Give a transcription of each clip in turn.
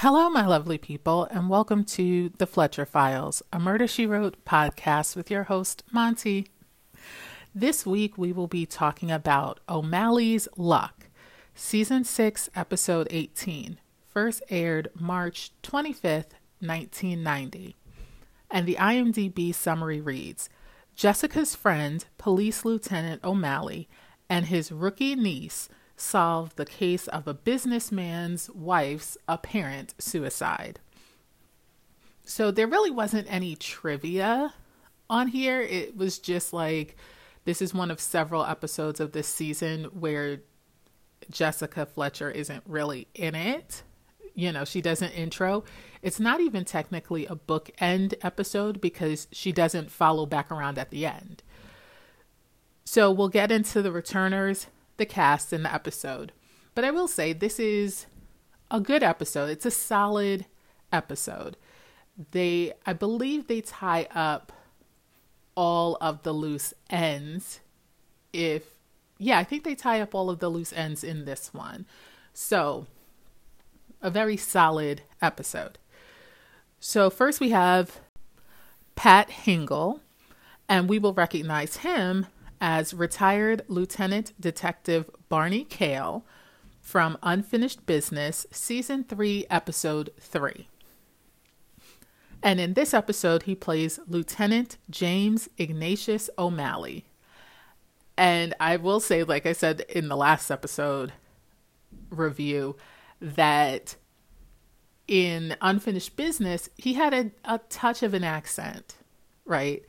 Hello, my lovely people, and welcome to the Fletcher Files, a Murder She Wrote podcast with your host, Monty. This week, we will be talking about O'Malley's Luck, Season 6, Episode 18, first aired March 25th, 1990. And the IMDb summary reads Jessica's friend, Police Lieutenant O'Malley, and his rookie niece solve the case of a businessman's wife's apparent suicide. So there really wasn't any trivia on here. It was just like this is one of several episodes of this season where Jessica Fletcher isn't really in it. You know, she doesn't intro. It's not even technically a bookend episode because she doesn't follow back around at the end. So we'll get into the returners the cast in the episode. But I will say this is a good episode. It's a solid episode. They I believe they tie up all of the loose ends if yeah, I think they tie up all of the loose ends in this one. So, a very solid episode. So, first we have Pat Hingle, and we will recognize him as retired Lieutenant Detective Barney Kale from Unfinished Business, Season 3, Episode 3. And in this episode, he plays Lieutenant James Ignatius O'Malley. And I will say, like I said in the last episode review, that in Unfinished Business, he had a, a touch of an accent, right?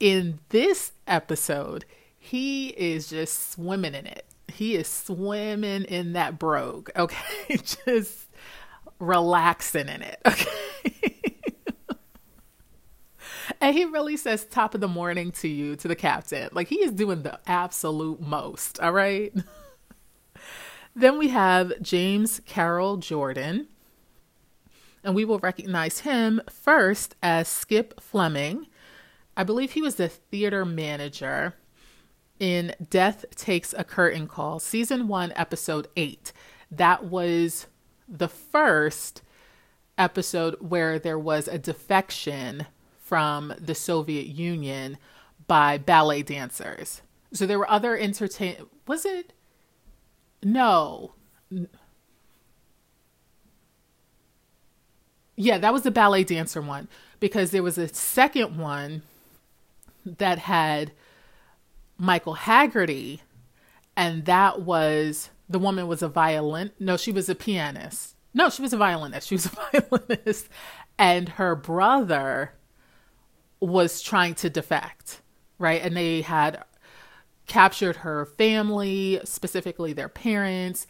In this episode, he is just swimming in it. He is swimming in that brogue, okay? just relaxing in it, okay? and he really says top of the morning to you, to the captain. Like he is doing the absolute most, all right? then we have James Carroll Jordan. And we will recognize him first as Skip Fleming I believe he was the theater manager in Death Takes a Curtain Call, season one, episode eight. That was the first episode where there was a defection from the Soviet Union by ballet dancers. So there were other entertain. Was it? No. Yeah, that was the ballet dancer one because there was a second one that had Michael Haggerty, and that was the woman was a violin. No, she was a pianist. No, she was a violinist. She was a violinist, and her brother was trying to defect, right? And they had captured her family, specifically their parents.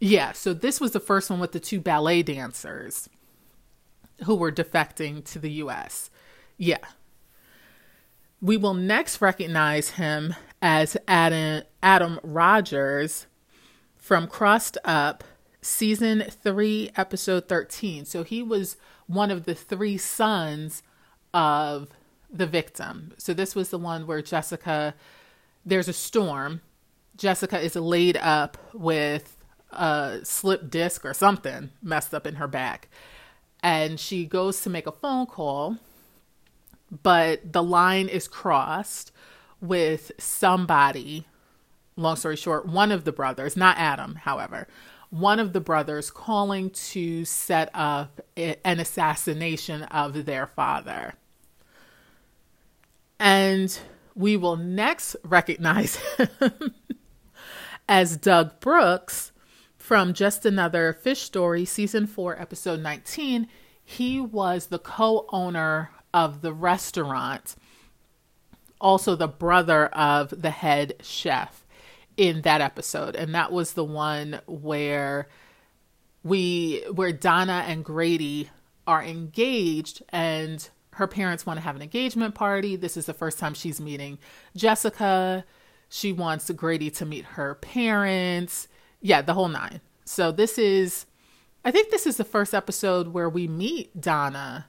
Yeah, so this was the first one with the two ballet dancers who were defecting to the US. Yeah. We will next recognize him as Adam, Adam Rogers from Crossed Up, season 3, episode 13. So he was one of the three sons of the victim. So this was the one where Jessica, there's a storm. Jessica is laid up with a slip disc or something messed up in her back. And she goes to make a phone call but the line is crossed with somebody. Long story short, one of the brothers, not Adam, however, one of the brothers calling to set up an assassination of their father. And we will next recognize him as Doug Brooks from Just Another Fish Story, Season 4, Episode 19. He was the co owner of the restaurant, also the brother of the head chef in that episode. And that was the one where we where Donna and Grady are engaged and her parents want to have an engagement party. This is the first time she's meeting Jessica. She wants Grady to meet her parents. Yeah, the whole nine. So this is I think this is the first episode where we meet Donna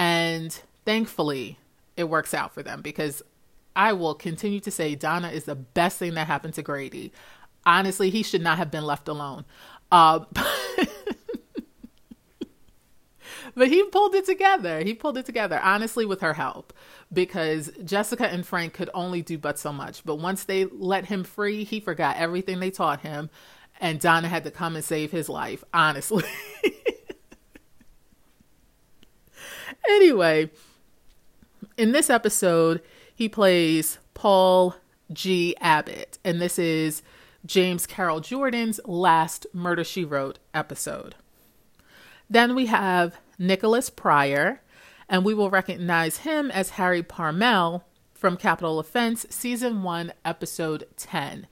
and thankfully, it works out for them because I will continue to say Donna is the best thing that happened to Grady. Honestly, he should not have been left alone. Uh, but he pulled it together. He pulled it together, honestly, with her help, because Jessica and Frank could only do but so much. But once they let him free, he forgot everything they taught him, and Donna had to come and save his life, honestly. anyway, in this episode, he plays Paul G. Abbott, and this is James Carroll Jordan's last Murder She Wrote episode. Then we have Nicholas Pryor, and we will recognize him as Harry Parmel from Capital Offense, Season 1, Episode 10.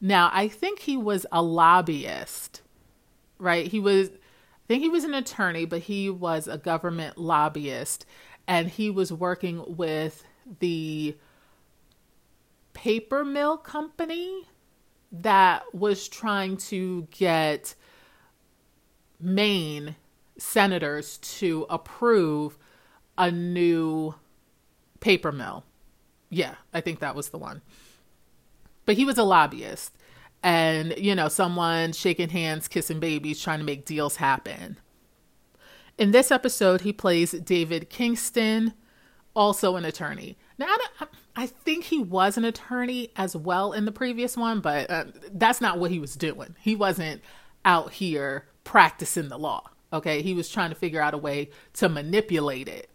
Now, I think he was a lobbyist, right? He was, think he was an attorney, but he was a government lobbyist, and he was working with the paper mill company that was trying to get Maine senators to approve a new paper mill. Yeah, I think that was the one. But he was a lobbyist and, you know, someone shaking hands, kissing babies, trying to make deals happen. In this episode, he plays David Kingston, also an attorney. Now, I, I, think he was an attorney as well in the previous one, but uh, that's not what he was doing. He wasn't out here practicing the law. Okay, he was trying to figure out a way to manipulate it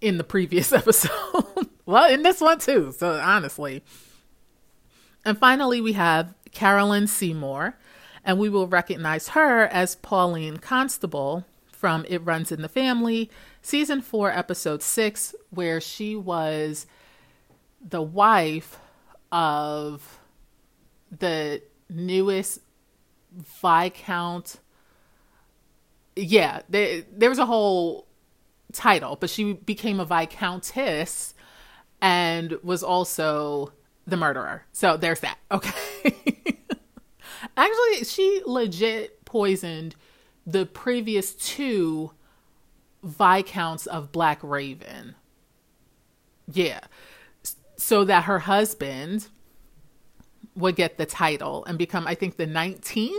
in the previous episode. well, in this one too. So honestly. And finally, we have Carolyn Seymour, and we will recognize her as Pauline Constable from It Runs in the Family, season four, episode six, where she was the wife of the newest Viscount. Yeah, there, was a whole title, but she became a viscountess and was also the murderer. So there's that. Okay. Actually, she legit poisoned the previous two viscounts of Black Raven. Yeah. So that her husband would get the title and become, I think, the 19th.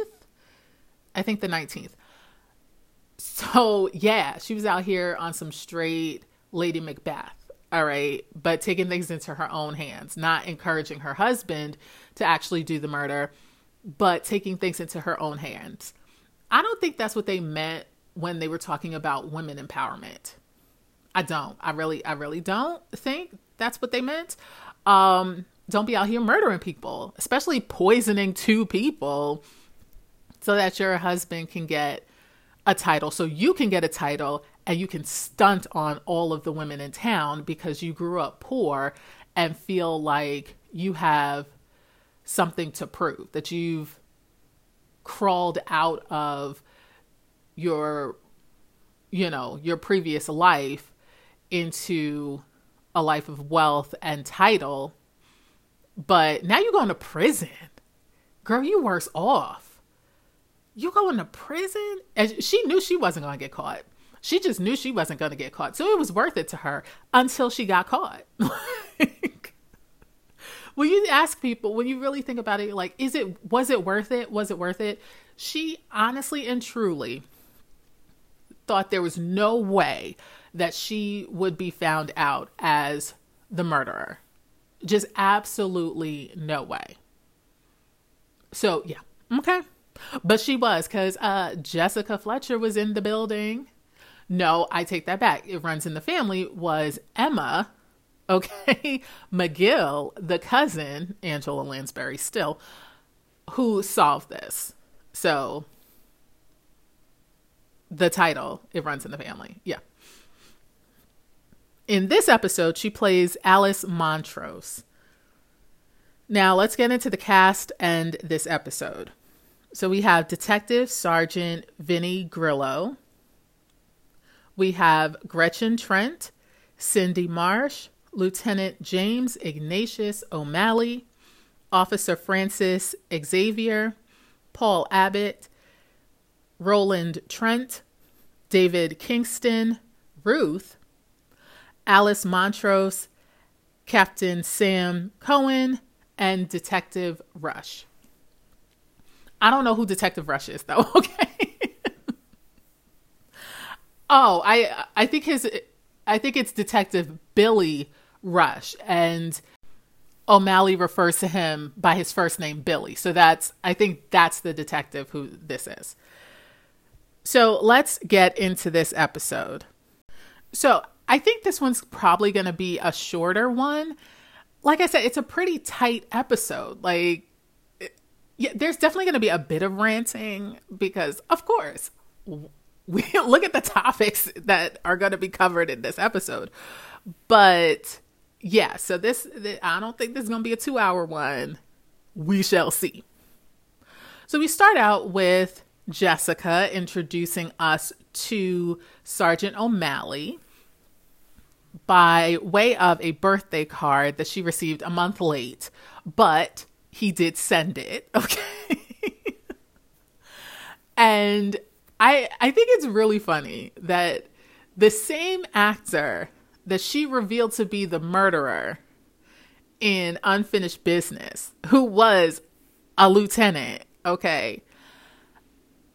I think the 19th. So, yeah, she was out here on some straight Lady Macbeth. All right. But taking things into her own hands, not encouraging her husband to actually do the murder, but taking things into her own hands. I don't think that's what they meant when they were talking about women empowerment. I don't. I really, I really don't think that's what they meant. Um, don't be out here murdering people, especially poisoning two people so that your husband can get a title so you can get a title and you can stunt on all of the women in town because you grew up poor and feel like you have something to prove that you've crawled out of your you know your previous life into a life of wealth and title but now you're going to prison girl you worse off you going to prison? And she knew she wasn't going to get caught. She just knew she wasn't going to get caught. So it was worth it to her until she got caught. when you ask people, when you really think about it, like, is it, was it worth it? Was it worth it? She honestly and truly thought there was no way that she would be found out as the murderer. Just absolutely no way. So, yeah. Okay. But she was because uh, Jessica Fletcher was in the building. No, I take that back. It runs in the family was Emma, okay, McGill, the cousin, Angela Lansbury, still, who solved this. So the title, It Runs in the Family. Yeah. In this episode, she plays Alice Montrose. Now, let's get into the cast and this episode. So we have Detective Sergeant Vinnie Grillo. We have Gretchen Trent, Cindy Marsh, Lieutenant James Ignatius O'Malley, Officer Frances Xavier, Paul Abbott, Roland Trent, David Kingston, Ruth, Alice Montrose, Captain Sam Cohen, and Detective Rush. I don't know who Detective Rush is though, okay? Oh, I I think his I think it's Detective Billy Rush and O'Malley refers to him by his first name Billy. So that's I think that's the detective who this is. So let's get into this episode. So I think this one's probably going to be a shorter one. Like I said, it's a pretty tight episode. Like, yeah, there's definitely going to be a bit of ranting because, of course, we look at the topics that are going to be covered in this episode. But yeah, so this, I don't think this is going to be a two hour one. We shall see. So we start out with Jessica introducing us to Sergeant O'Malley by way of a birthday card that she received a month late, but he did send it. Okay. and I I think it's really funny that the same actor that she revealed to be the murderer in Unfinished Business, who was a lieutenant, okay,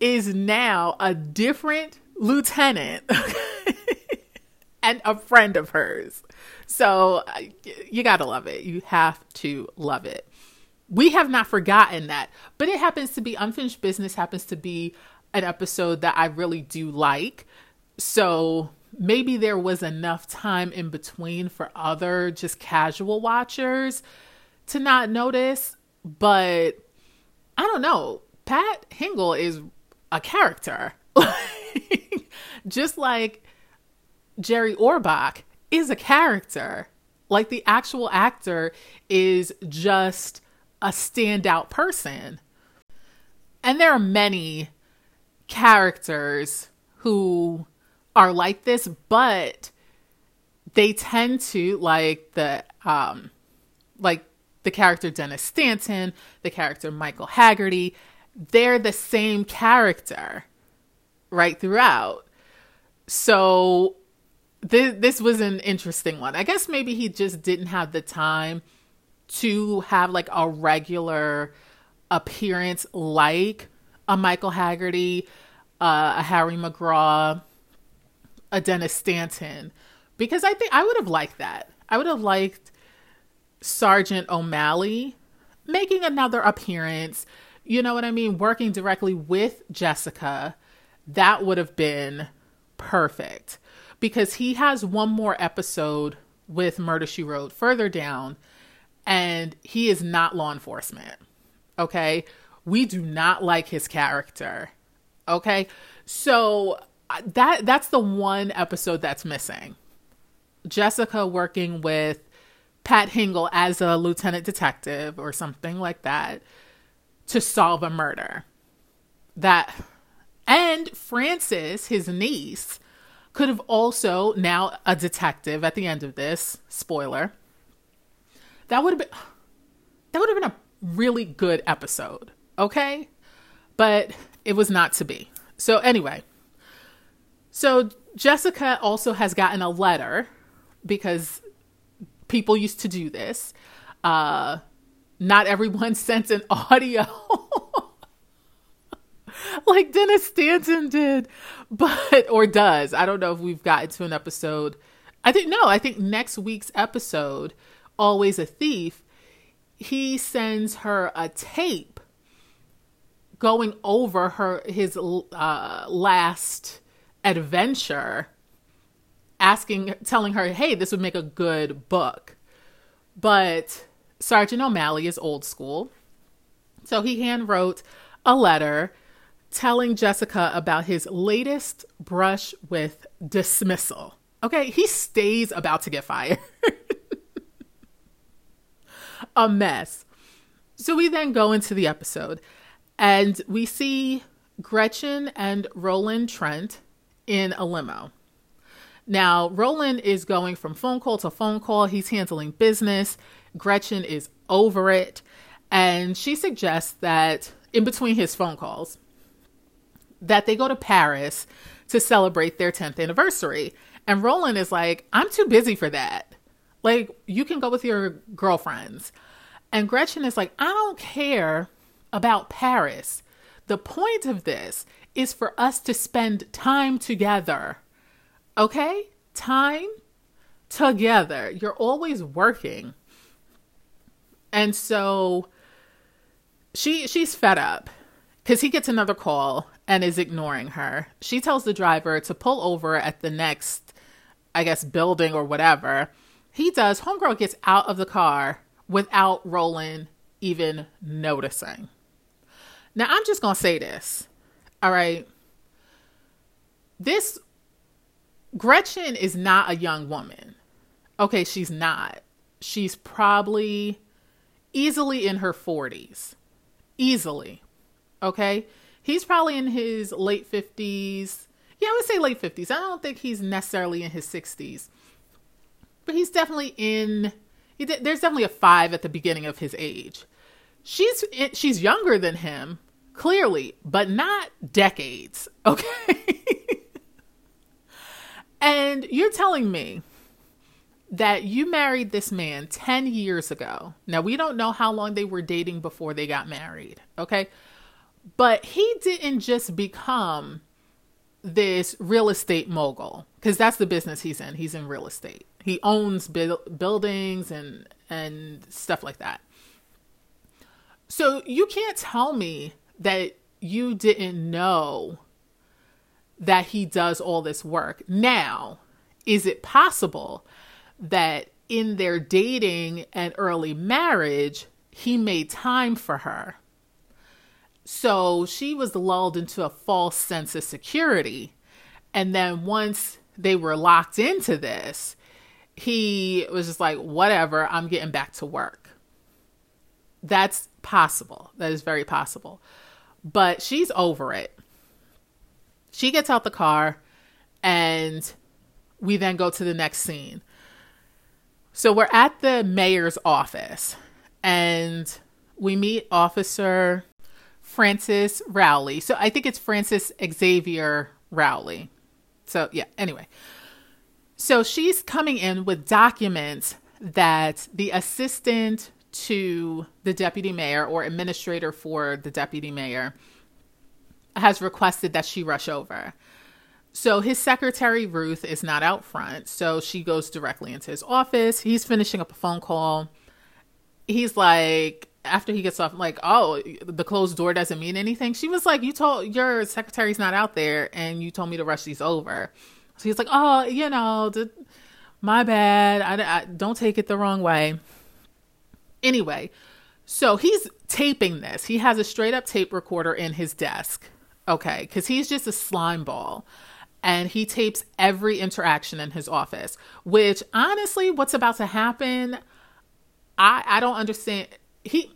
is now a different lieutenant and a friend of hers. So uh, you got to love it. You have to love it. We have not forgotten that, but it happens to be unfinished business, happens to be an episode that I really do like. So maybe there was enough time in between for other just casual watchers to not notice, but I don't know. Pat Hingle is a character. just like Jerry Orbach is a character. Like the actual actor is just a standout person. And there are many characters who are like this, but they tend to like the um like the character Dennis Stanton, the character Michael Haggerty, they're the same character right throughout. So this this was an interesting one. I guess maybe he just didn't have the time to have like a regular appearance like a Michael Haggerty, uh, a Harry McGraw, a Dennis Stanton, because I think I would have liked that. I would have liked Sergeant O'Malley making another appearance, you know what I mean? Working directly with Jessica, that would have been perfect because he has one more episode with Murder She Wrote further down, and he is not law enforcement. Okay. We do not like his character. Okay. So uh, that that's the one episode that's missing. Jessica working with Pat Hingle as a lieutenant detective or something like that to solve a murder. That and Frances, his niece, could have also now a detective at the end of this. Spoiler. That would have been that would have been a really good episode. Okay? But it was not to be. So anyway, so Jessica also has gotten a letter because people used to do this. Uh not everyone sent an audio like Dennis Stanton did, but or does. I don't know if we've gotten to an episode. I think no, I think next week's episode, Always a Thief, he sends her a tape going over her his uh, last adventure asking telling her hey this would make a good book but Sergeant O'Malley is old school. So he hand wrote a letter telling Jessica about his latest brush with dismissal. Okay, he stays about to get fired. a mess. So we then go into the episode and we see Gretchen and Roland Trent in a limo. Now, Roland is going from phone call to phone call. He's handling business. Gretchen is over it. And she suggests that in between his phone calls, that they go to Paris to celebrate their 10th anniversary. And Roland is like, I'm too busy for that. Like, you can go with your girlfriends. And Gretchen is like, I don't care about Paris. The point of this is for us to spend time together Okay? Time together. You're always working. And so she she's fed up cuz he gets another call and is ignoring her. She tells the driver to pull over at the next I guess building or whatever. He does. Homegirl gets out of the car without Roland even noticing. Now, I'm just going to say this. All right. This Gretchen is not a young woman. Okay, she's not. She's probably easily in her 40s. Easily. Okay? He's probably in his late 50s. Yeah, I would say late 50s. I don't think he's necessarily in his 60s. But he's definitely in he, there's definitely a 5 at the beginning of his age. She's eh, she's younger than him, clearly, but not decades, okay? and you're telling me that you married this man 10 years ago. Now, we don't know how long they were dating before they got married, okay? But he didn't just become this real estate mogul because that's the business he's in. He's in real estate. He owns bu- buildings and and stuff like that. So you can't tell me that you didn't know that he does all this work. Now, is it possible that in their dating and early marriage, he made time for her? So she was lulled into a false sense of security. And then once they were locked into this, he was just like, whatever, I'm getting back to work. That's possible. That is very possible. But she's over it. She gets out the car and we then go to the next scene. So we're at the mayor's office and we meet Officer Frances Rowley. So I think it's Frances Xavier Rowley. So yeah, anyway. So she's coming in with documents that the assistant to the deputy mayor or administrator for the deputy mayor has requested that she rush over. So his secretary, Ruth, is not out front. So she goes directly into his office. He's finishing up a phone call. He's like, after he gets off, like, oh, the closed door doesn't mean anything. She was like, you told your secretary's not out there and you told me to rush these over. So he's like, oh, you know, my bad. I, I don't take it the wrong way. Anyway, so he's taping this. He has a straight up tape recorder in his desk. Okay, because he's just a slime ball. And he tapes every interaction in his office, which honestly, what's about to happen, I, I don't understand. He,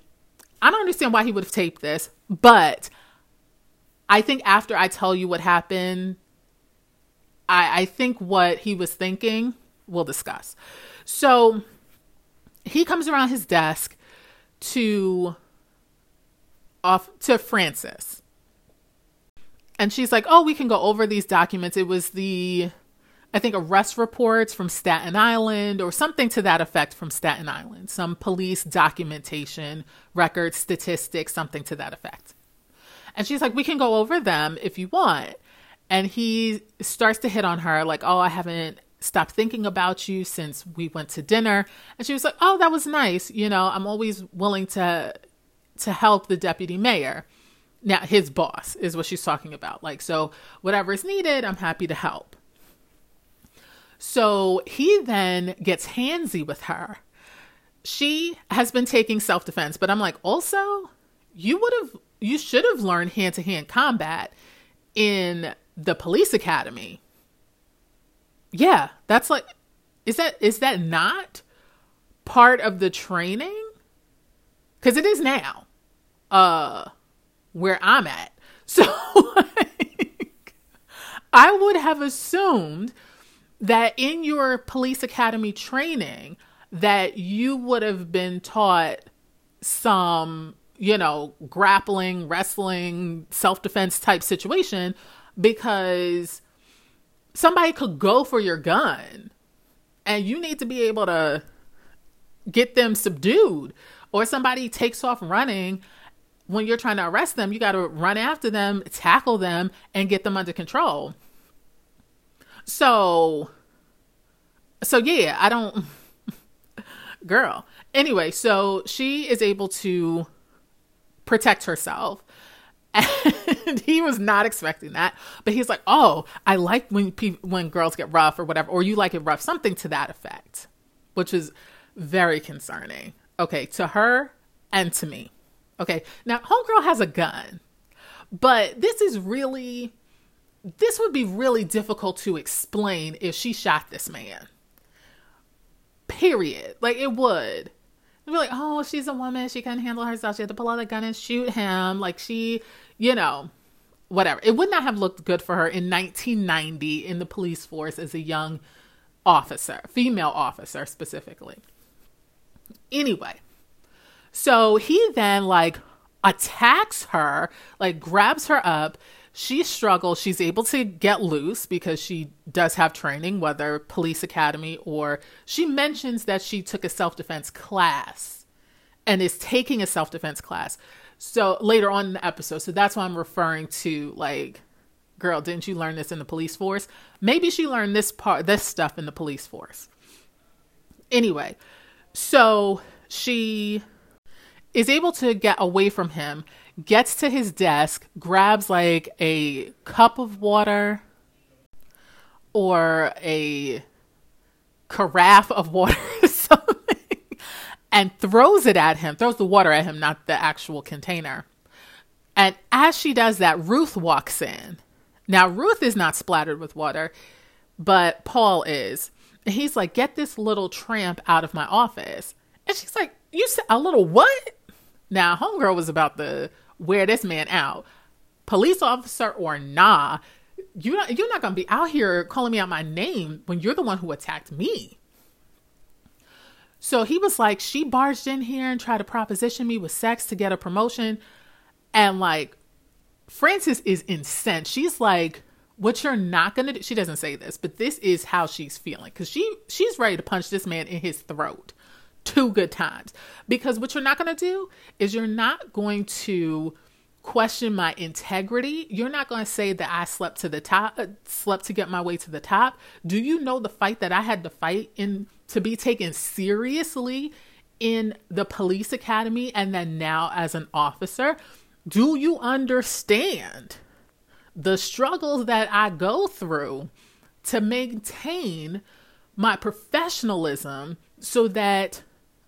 I don't understand why he would have taped this, but I think after I tell you what happened, I, I think what he was thinking, we'll discuss. So he comes around his desk to off to Frances. And she's like, "Oh, we can go over these documents. It was the I think arrest reports from Staten Island or something to that effect from Staten Island. Some police documentation, records, statistics, something to that effect." And she's like, "We can go over them if you want." And he starts to hit on her like, "Oh, I haven't stopped thinking about you since we went to dinner. And she was like, Oh, that was nice. You know, I'm always willing to to help the deputy mayor. Now his boss is what she's talking about. Like, so whatever is needed, I'm happy to help. So he then gets handsy with her. She has been taking self defense, but I'm like, also, you would have, you should have learned hand to hand combat in the police academy yeah, that's like is that is that not part of the training? Cuz it is now. Uh where I'm at. So I would have assumed that in your police academy training that you would have been taught some, you know, grappling, wrestling, self-defense type situation because somebody could go for your gun and you need to be able to get them subdued or somebody takes off running when you're trying to arrest them you got to run after them tackle them and get them under control So, so yeah, I don't, girl. Anyway, so she is able to protect herself. And he was not expecting that, but he's like, "Oh, I like when people, when girls get rough or whatever, or you like it rough, something to that effect," which is very concerning. Okay, to her and to me. Okay, now homegirl has a gun, but this is really, this would be really difficult to explain if she shot this man. Period. Like it would. They'd be like, oh, she's a woman. She couldn't handle herself. She had to pull out a gun and shoot him. Like she, you know, whatever. It would not have looked good for her in 1990 in the police force as a young officer, female officer specifically. Anyway, so he then like attacks her, like grabs her up. She struggles. She's able to get loose because she does have training, whether police academy or she mentions that she took a self defense class and is taking a self defense class. So later on in the episode. So that's why I'm referring to like, girl, didn't you learn this in the police force? Maybe she learned this part, this stuff in the police force. Anyway, so she is able to get away from him, gets to his desk, grabs like a cup of water or a carafe of water or something and throws it at him, throws the water at him, not the actual container. And as she does that, Ruth walks in. Now, Ruth is not splattered with water, but Paul is. And he's like, Get this little tramp out of my office. And she's like, You said a little what? Now, Homegirl was about to wear this man out. Police officer or nah, you're not, you're not going to be out here calling me out my name when you're the one who attacked me. So he was like, she barged in here and tried to proposition me with sex to get a promotion. And like, Frances is incensed. She's like, what you're not going to do. She doesn't say this, but this is how she's feeling because she she's ready to punch this man in his throat two good times. Because what you're not going to do is you're not going to question my integrity. You're not going to say that I slept to the top, uh, slept to get my way to the top. Do you know the fight that I had to fight in to be taken seriously in the police academy and then now as an officer? Do you understand the struggles that I go through to maintain my professionalism so that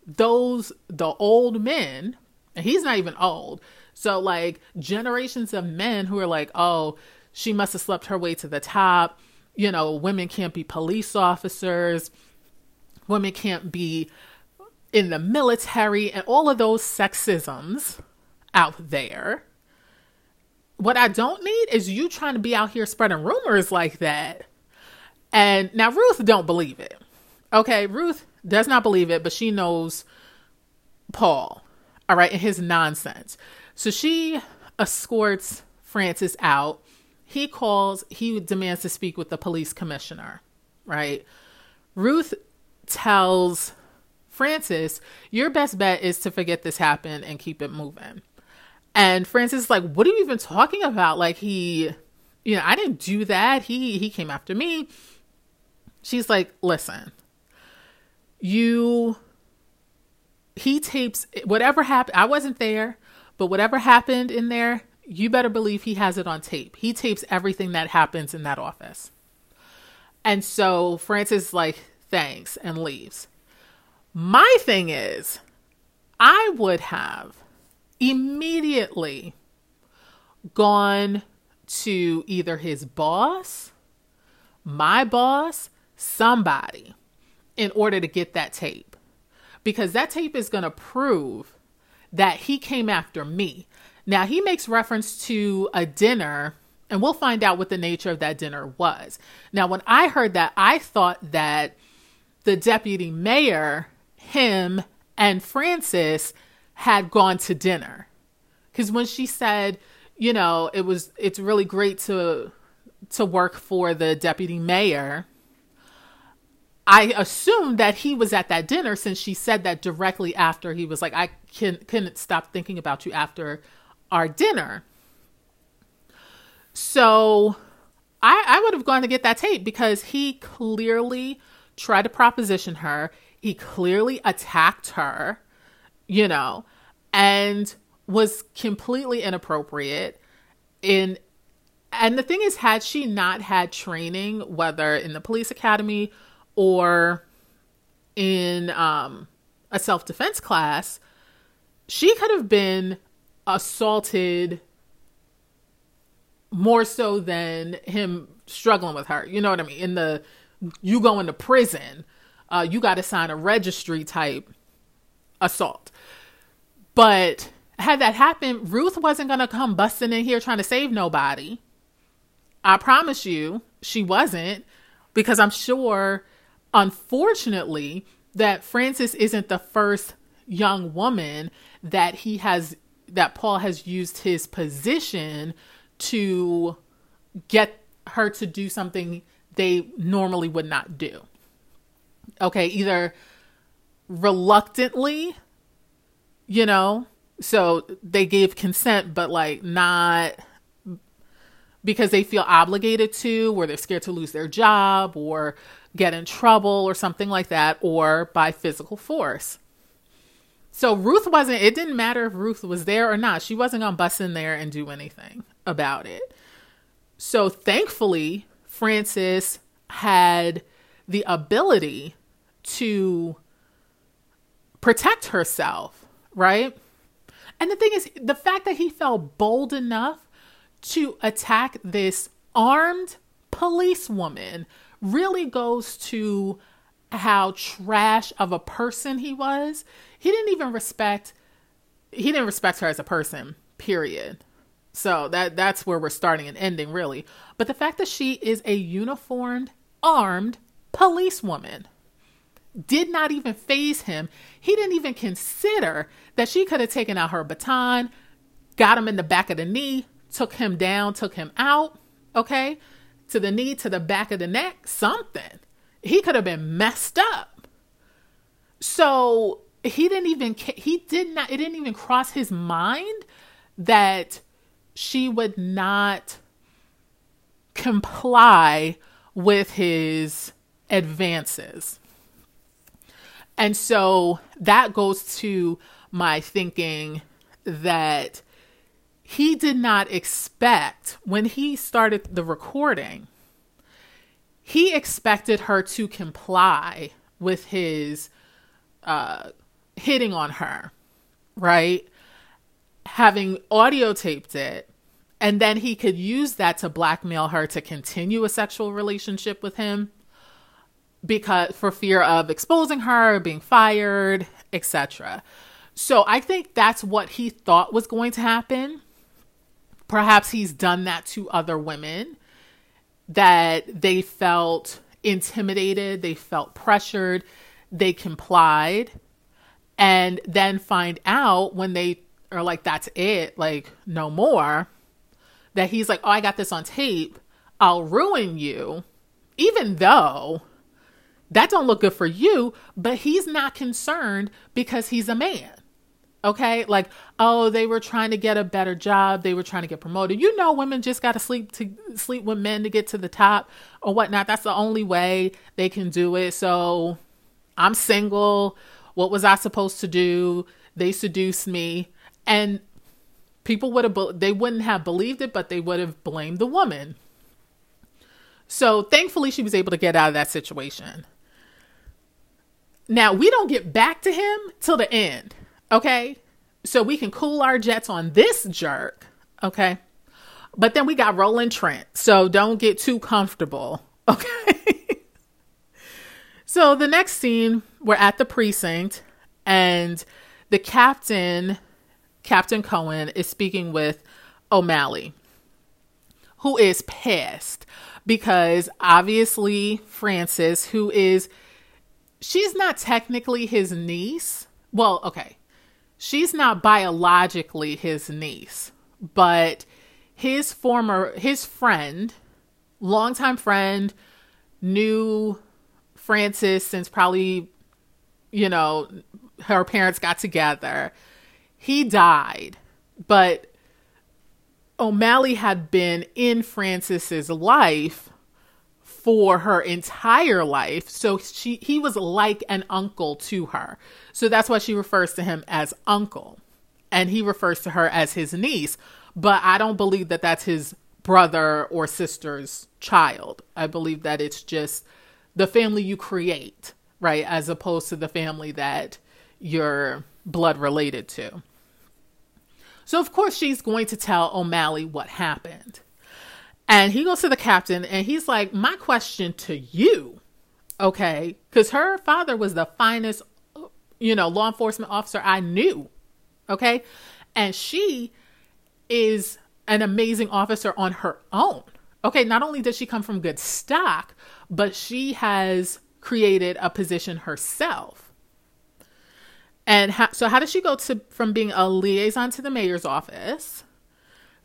those the old men and he's not even old. So like generations of men who are like oh she must have slept her way to the top. You know women can't be police officers. Women can't be in the military and all of those sexisms out there. What i don't need is you trying to be out here spreading rumors like that. And now ruth don't believe it. Okay ruth does not believe it, but she knows Paul, all right, and his nonsense. So she escorts Frances out. He calls, he demands to speak with the police commissioner, right? Ruth tells Frances, Your best bet is to forget this happened and keep it moving. And Frances is like, What are you even talking about? Like, he, you know, I didn't do that. He, he came after me. She's like, Listen, you he tapes whatever happened i wasn't there but whatever happened in there you better believe he has it on tape. He tapes everything that happens in that office. And so Frances like thanks and leaves. My thing is i would have immediately gone to either his boss my boss somebody in order to get that tape because that tape is going to prove that he came after me. Now, he makes reference to a dinner, and we'll find out what the nature of that dinner was. Now, when I heard that, I thought that the deputy mayor, him, and Frances had gone to dinner. Because when she said, you know, it was, it's really great to, to work for the deputy mayor I assumed that he was at that dinner since she said that directly after he was like, I can, couldn't stop thinking about you after our dinner. So I, I would have gone to get that tape because he clearly tried to proposition her. He clearly attacked her, you know, and was completely inappropriate in and the thing is had she not had training whether in the police academy or in um, a self-defense class she could have been assaulted more so than him struggling with her. You know what i mean? In the you go into prison uh, you got to sign a registry type assault. But had that happened, Ruth wasn't going to come busting in here trying to save nobody. I promise you, she wasn't, because I'm sure, unfortunately, that Frances isn't the first young woman that he has, that Paul has used his position to get her to do something they normally would not do. Okay, either reluctantly, you know, so they gave consent, but like not because they feel obligated to, or they're scared to lose their job, or get in trouble, or something like that, or by physical force. So Ruth wasn't, it didn't matter if Ruth was there or not. She wasn't going to bust in there and do anything about it. So thankfully, Frances had the ability to protect herself, right? And the thing is, the fact that he felt bold enough to attack this armed policewoman really goes to how trash of a person he was. He didn't even respect he didn't respect her as a person, period. So that that's where we're starting and ending really. But the fact that she is a uniformed, armed policewoman did not even faze him. He didn't even consider that she could have taken out her baton, got him in the back of the knee, took him down, took him out, okay, to the knee, to the back of the neck, something. He could have been messed up. So he didn't even, he did not, it didn't even cross his mind that she would not comply with his advances. And so that goes to my thinking that he did not expect when he started the recording, he expected her to comply with his uh, hitting on her, right? Having audio taped it, and then he could use that to blackmail her to continue a sexual relationship with him because for fear of exposing her, being fired, etc. So I think that's what he thought was going to happen. Perhaps he's done that to other women that they felt intimidated, they felt pressured, they complied, and then find out when they are like, that's it, like, no more, that he's like, oh, I got this on tape, I'll ruin you, even though that don't look good for you, but he's not concerned because he's a man. Okay? Like, oh, they were trying to get a better job, they were trying to get promoted. You know women just got to sleep to sleep with men to get to the top or whatnot. That's the only way they can do it. So, I'm single. What was I supposed to do? They seduced me. And people would have they wouldn't have believed it, but they would have blamed the woman. So, thankfully she was able to get out of that situation. Now, we don't get back to him till the end, okay? So we can cool our jets on this jerk, okay? But then we got Roland Trent, so don't get too comfortable, okay? so the next scene, we're at the precinct, and the captain, Captain Cohen, is speaking with O'Malley, who is pissed because obviously Frances, who is she's not technically his niece. Well, okay. She's not biologically his niece, but his former his friend, longtime friend, knew Frances since probably you know her parents got together. He died, but O'Malley had been in Frances's life for her entire life. So she he was like an uncle to her. So that's why she refers to him as uncle. And he refers to her as his niece, but I don't believe that that's his brother or sister's child. I believe that it's just the family you create, right, as opposed to the family that you're blood related to. So, of course, she's going to tell O'Malley what happened. And he goes to the captain and he's like, My question to you, okay, because her father was the finest, you know, law enforcement officer I knew, okay, and she is an amazing officer on her own. Okay, not only does she come from good stock, but she has created a position herself. And ha- so, how does she go to from being a liaison to the mayor's office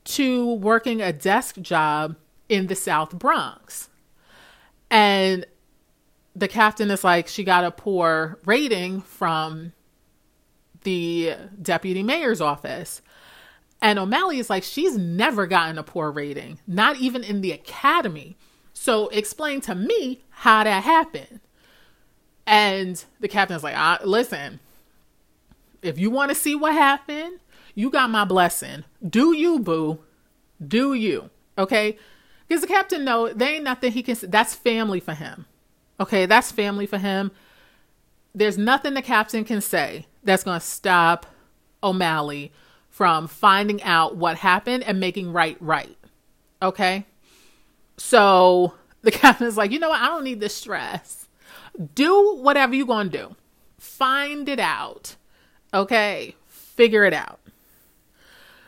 to working a desk job in the South Bronx? And the captain is like, she got a poor rating from the deputy mayor's office. And O'Malley is like, she's never gotten a poor rating, not even in the academy. So explain to me how that happened. And the captain's like, ah, listen, if you want to see what happened, you got my blessing. Do you, boo? Do you? Okay? Because the captain know there ain't nothing he can. Say. That's family for him. Okay, that's family for him. There's nothing the captain can say that's to stop O'Malley from finding out what happened and making right right. Okay? So the captain is like, you know what? I don't need this stress. Do whatever you're going to do. Find it out. Okay? Figure it out.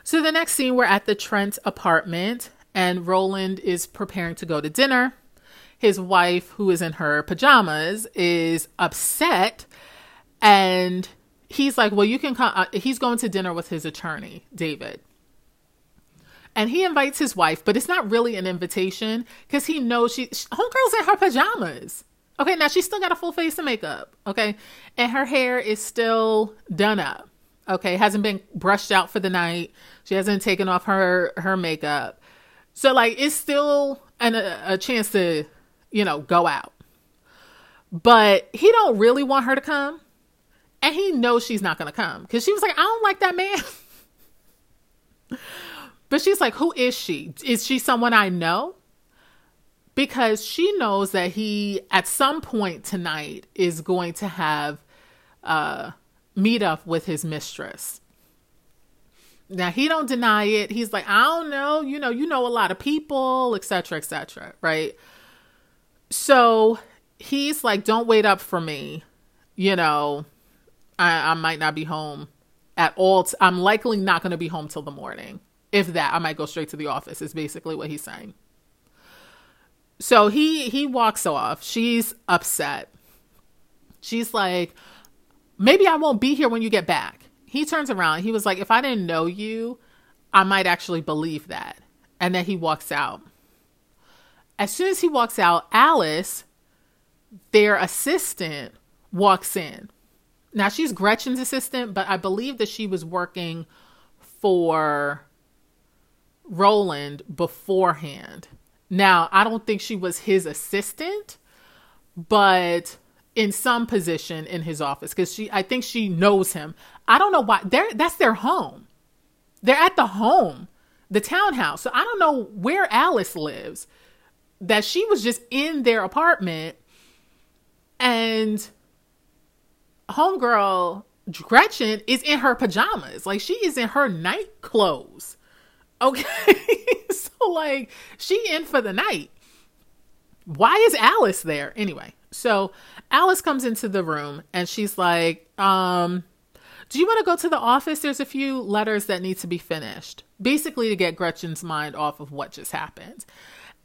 So the next scene, we're at the Trent apartment, and Roland is preparing to go to dinner. His wife, who is in her pajamas, is upset, and he's like, "Well, you can come." Uh, he's going to dinner with his attorney, David, and he invites his wife, but it's not really an invitation because he knows she, she homegirl's in her pajamas. Okay, now she's still got a full face of makeup. Okay, and her hair is still done up. Okay, hasn't been brushed out for the night. She hasn't taken off her her makeup. So like, it's still an, a, a chance to, you know, go out. But he don't really want her to come and he knows she's not going to come because she was like, I don't like that man. but she's like, Who is she? Is she someone I know? Because she knows that he, at some point tonight, is going to have a meet up with his mistress. Now he don't deny it. He's like, I don't know, you know, you know a lot of people, etc., etc., right? So he's like, Don't wait up for me, you know, I, I might not be home at all. I'm likely not going to be home till the morning. If that, I might go straight to the office. Is basically what he's saying. So he he walks off. She's upset. She's like, maybe I won't be here when you get back. He turns around. He was like, if I didn't know you, I might actually believe that. And then he walks out. As soon as he walks out, Alice, their assistant, walks in. Now she's Gretchen's assistant, but I believe that she was working for Roland beforehand. Now, I don't think she was his assistant, but in some position in his office because she I think she knows him. I don't know why. They're that's their home. They're at the home, the townhouse. So I don't know where Alice lives. That she was just in their apartment and homegirl Gretchen is in her pajamas. Like she is in her night clothes. Okay. so like she in for the night. Why is Alice there? Anyway, so Alice comes into the room and she's like, um, do you want to go to the office? There's a few letters that need to be finished. Basically to get Gretchen's mind off of what just happened.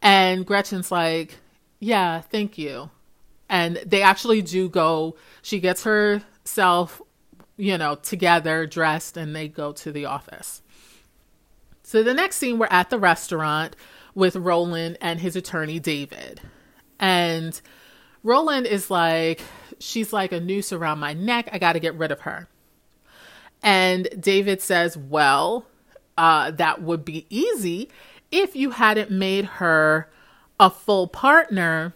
And Gretchen's like, yeah, thank you and they actually do go she gets herself you know together dressed and they go to the office so the next scene we're at the restaurant with roland and his attorney david and roland is like she's like a noose around my neck i gotta get rid of her and david says well uh, that would be easy if you hadn't made her a full partner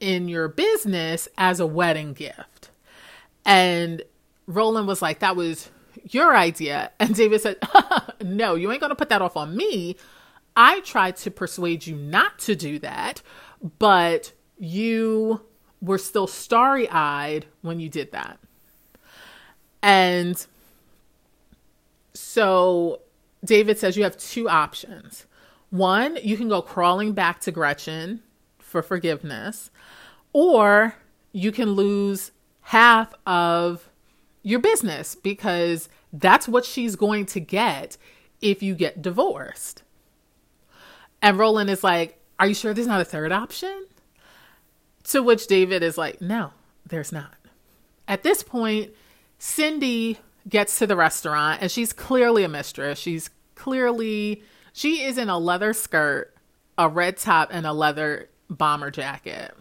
in your business as a wedding gift. And Roland was like, that was your idea. And David said, no, you ain't going to put that off on me. I tried to persuade you not to do that, but you were still starry eyed when you did that. And so David says you have two options. One, you can go crawling back to Gretchen for forgiveness, or you can lose half of your business because that's what she's going to get if you get divorced. And Roland is like, Are you sure there's not a third option? To which David is like, No, there's not. At this point, Cindy gets to the restaurant and she's clearly a mistress. She's clearly, she is in a leather skirt, a red top, and a leather bomber jacket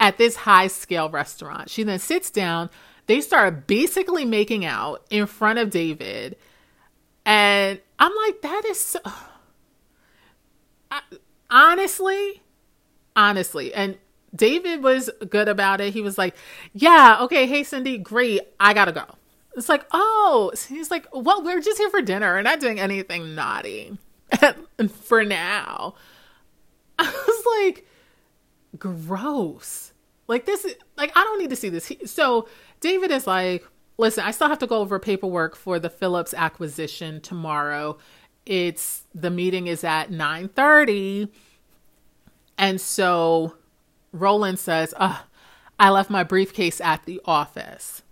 at this high scale restaurant. She then sits down. They start basically making out in front of David. And I'm like, that is so. I, honestly, honestly. And David was good about it. He was like, yeah, okay, hey, Cindy, great. I gotta go. It's like, oh, he's like, well, we're just here for dinner. We're not doing anything naughty for now. I was like, gross. Like this, like I don't need to see this. So David is like, listen, I still have to go over paperwork for the Phillips acquisition tomorrow. It's the meeting is at nine thirty, and so Roland says, I left my briefcase at the office.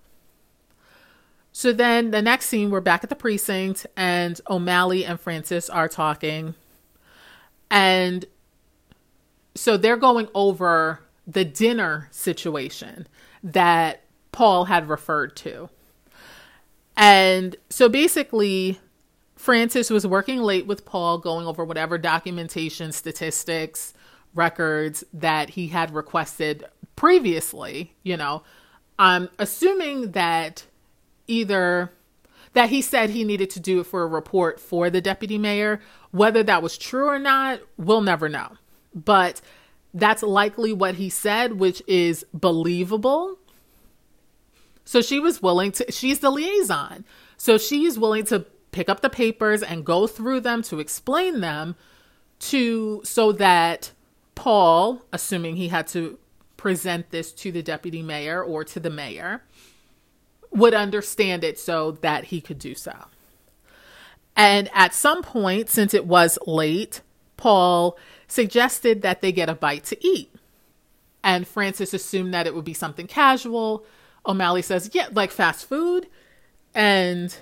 So then the next scene, we're back at the precinct, and O'Malley and Frances are talking. And so they're going over the dinner situation that Paul had referred to. And so basically, Frances was working late with Paul, going over whatever documentation, statistics, records that he had requested previously. You know, I'm assuming that either that he said he needed to do it for a report for the deputy mayor. Whether that was true or not, we'll never know. But that's likely what he said, which is believable. So she was willing to, she's the liaison. So she's willing to pick up the papers and go through them to explain them to, so that Paul, assuming he had to present this to the deputy mayor or to the mayor, would understand it so that he could do so. And at some point, since it was late, Paul suggested that they get a bite to eat. And Frances assumed that it would be something casual. O'Malley says, Yeah, like fast food. And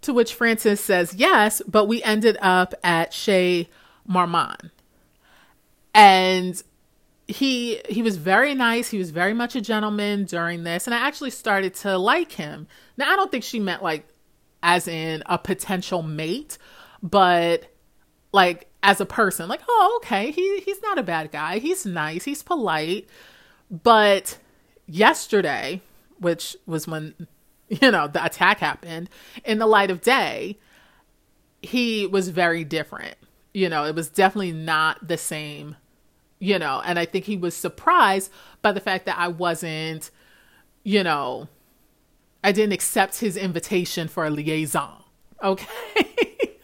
to which Frances says, Yes, but we ended up at Chez Marmont. And he he was very nice. He was very much a gentleman during this, and I actually started to like him. Now I don't think she meant like as in a potential mate, but like as a person. Like, oh, okay, he he's not a bad guy. He's nice. He's polite. But yesterday, which was when you know the attack happened, in the light of day, he was very different. You know, it was definitely not the same you know, and I think he was surprised by the fact that I wasn't, you know, I didn't accept his invitation for a liaison. Okay.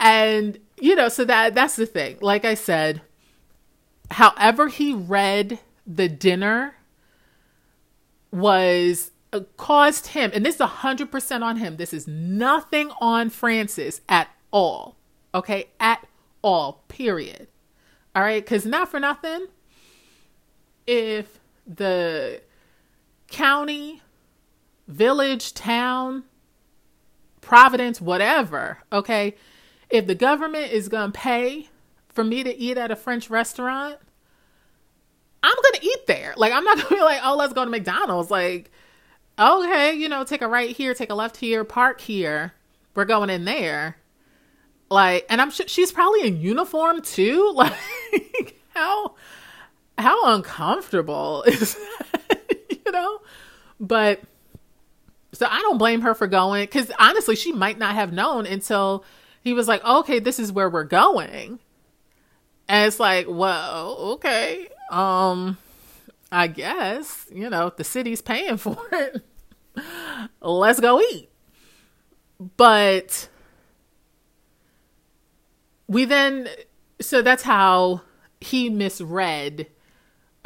and, you know, so that that's the thing. Like I said, however he read the dinner was uh, caused him, and this is 100% on him. This is nothing on Frances at all. Okay? At all, period. All right, because not for nothing, if the county, village, town, Providence, whatever, okay, if the government is going to pay for me to eat at a French restaurant, I'm going to eat there. Like, I'm not going to be like, oh, let's go to McDonald's. Like, okay, you know, take a right here, take a left here, park here. We're going in there. Like, and I'm sure she's probably in uniform too. Like, how how uncomfortable is that? you know? But So I don't blame her for going because honestly, she might not have known until he was like, okay, this is where we're going. And it's like, well, okay. Um, I guess, you know, the city's paying for it. Let's go eat. But we then, so that's how he misread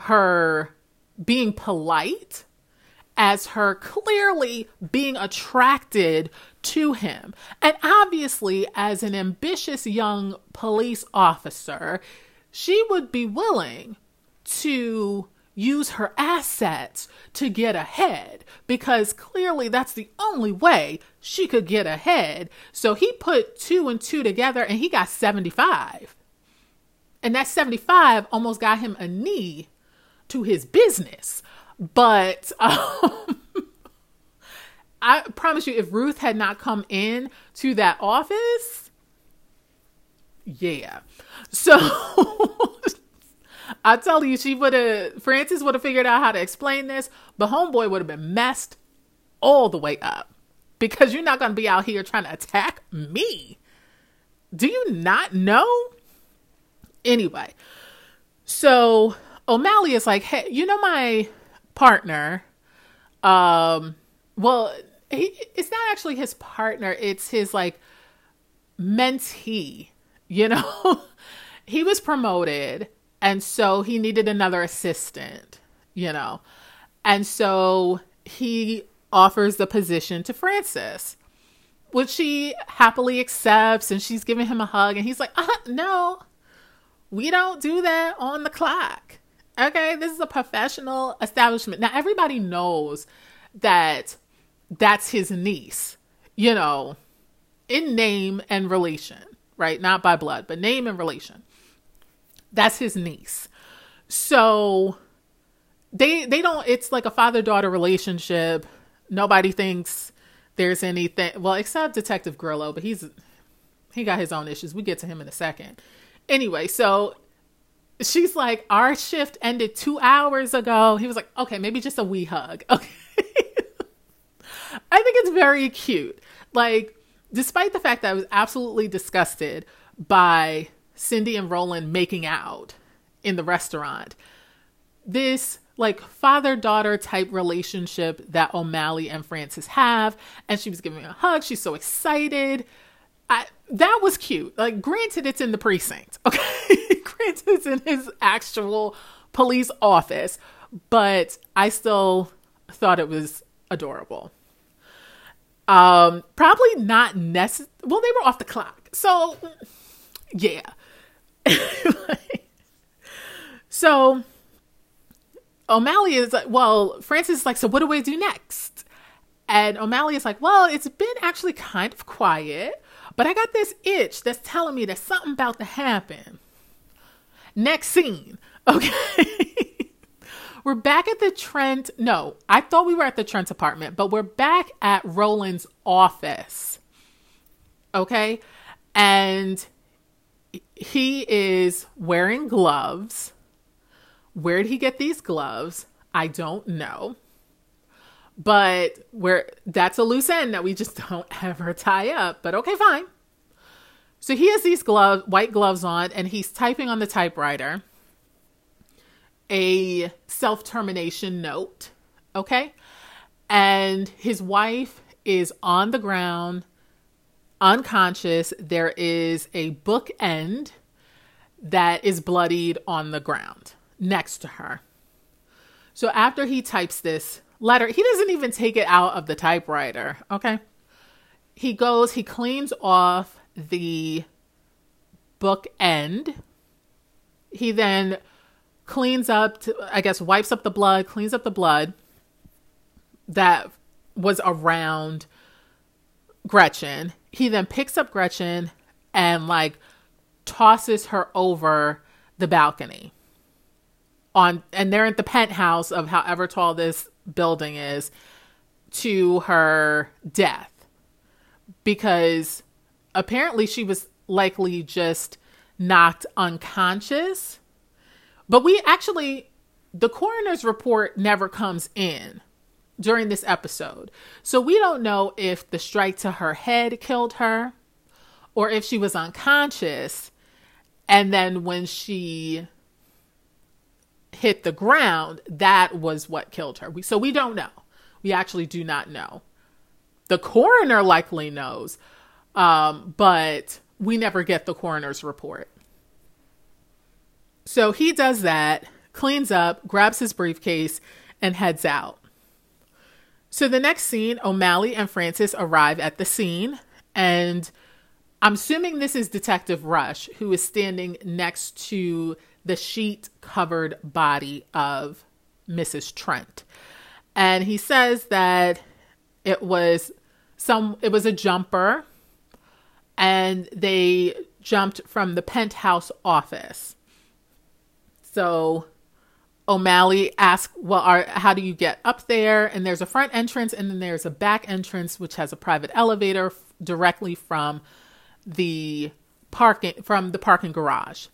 her being polite as her clearly being attracted to him. And obviously, as an ambitious young police officer, she would be willing to use her assets to get ahead because clearly that's the only way she could get ahead. So he put two and two together and he got 75. And that 75 almost got him a knee to his business. But um, I promise you, if Ruth had not come in to that office, yeah. So I tell you, she would have, Frances would have figured out how to explain this, but Homeboy would have been messed all the way up because you're not going to be out here trying to attack me. Do you not know? Anyway, so O'Malley is like, hey, you know my partner. Um, well, he, it's not actually his partner; it's his like mentee. You know, he was promoted, and so he needed another assistant. You know, and so he offers the position to Frances, which she happily accepts, and she's giving him a hug, and he's like, uh, "No, we don't do that on the clock." Okay, this is a professional establishment. Now everybody knows that that's his niece, you know, in name and relation, right? Not by blood, but name and relation. That's his niece. So they they don't it's like a father-daughter relationship. Nobody thinks there's anything well except Detective Grillo, but he's he got his own issues. We get to him in a second. Anyway, so she's like, Our shift ended two hours ago. He was like, Okay, maybe just a wee hug. Okay. I think it's very cute. Like, despite the fact that I was absolutely disgusted by Cindy and Roland making out in the restaurant, this like father daughter type relationship that O'Malley and Frances have, and she was giving a hug. She's so excited. I, that was cute. Like, granted, it's in the precinct. Okay. granted, it's in his actual police office, but I still thought it was adorable. Um, probably not necessary. Well, they were off the clock. So, yeah. so, O'Malley is like, well, Frances is like, so what do we do next? And O'Malley is like, well, it's been actually kind of quiet. But I got this itch that's telling me that something about to happen. Next scene. Okay. we're back at the Trent. No, I thought we were at the Trent apartment, but we're back at Roland's office. Okay. And he is wearing gloves. Where did he get these gloves? I don't know. But where that's a loose end that we just don't ever tie up. But okay, fine. So he has these gloves, white gloves on, and he's typing on the typewriter a self termination note. Okay. And his wife is on the ground, unconscious. There is a bookend that is bloodied on the ground next to her. So after he types this letter. He doesn't even take it out of the typewriter. Okay. He goes, he cleans off the book end. He then cleans up, to, I guess, wipes up the blood, cleans up the blood that was around Gretchen. He then picks up Gretchen and like tosses her over the balcony on and they're at the penthouse of however tall this building is to her death because apparently she was likely just knocked unconscious. But we actually, the coroner's report never comes in during this episode. So we don't know if the strike to her head killed her or if she was unconscious and then when she hit the ground, that was what killed her. We, so we don't know. We actually do not know. The coroner likely knows, um, but we never get the coroner's report. So he does that, cleans up, grabs his briefcase, and heads out. So the next scene, O'Malley and Frances arrive at the scene, and I'm assuming this is Detective Rush, who is standing next to the sheet covered body of Mrs. Trent. And he says that it was some it was a jumper and they jumped from the penthouse office. So O'Malley asks, Well, are, how do you get up there? And there's a front entrance, and then there's a back entrance, which has a private elevator f- directly from the parking from the parking garage.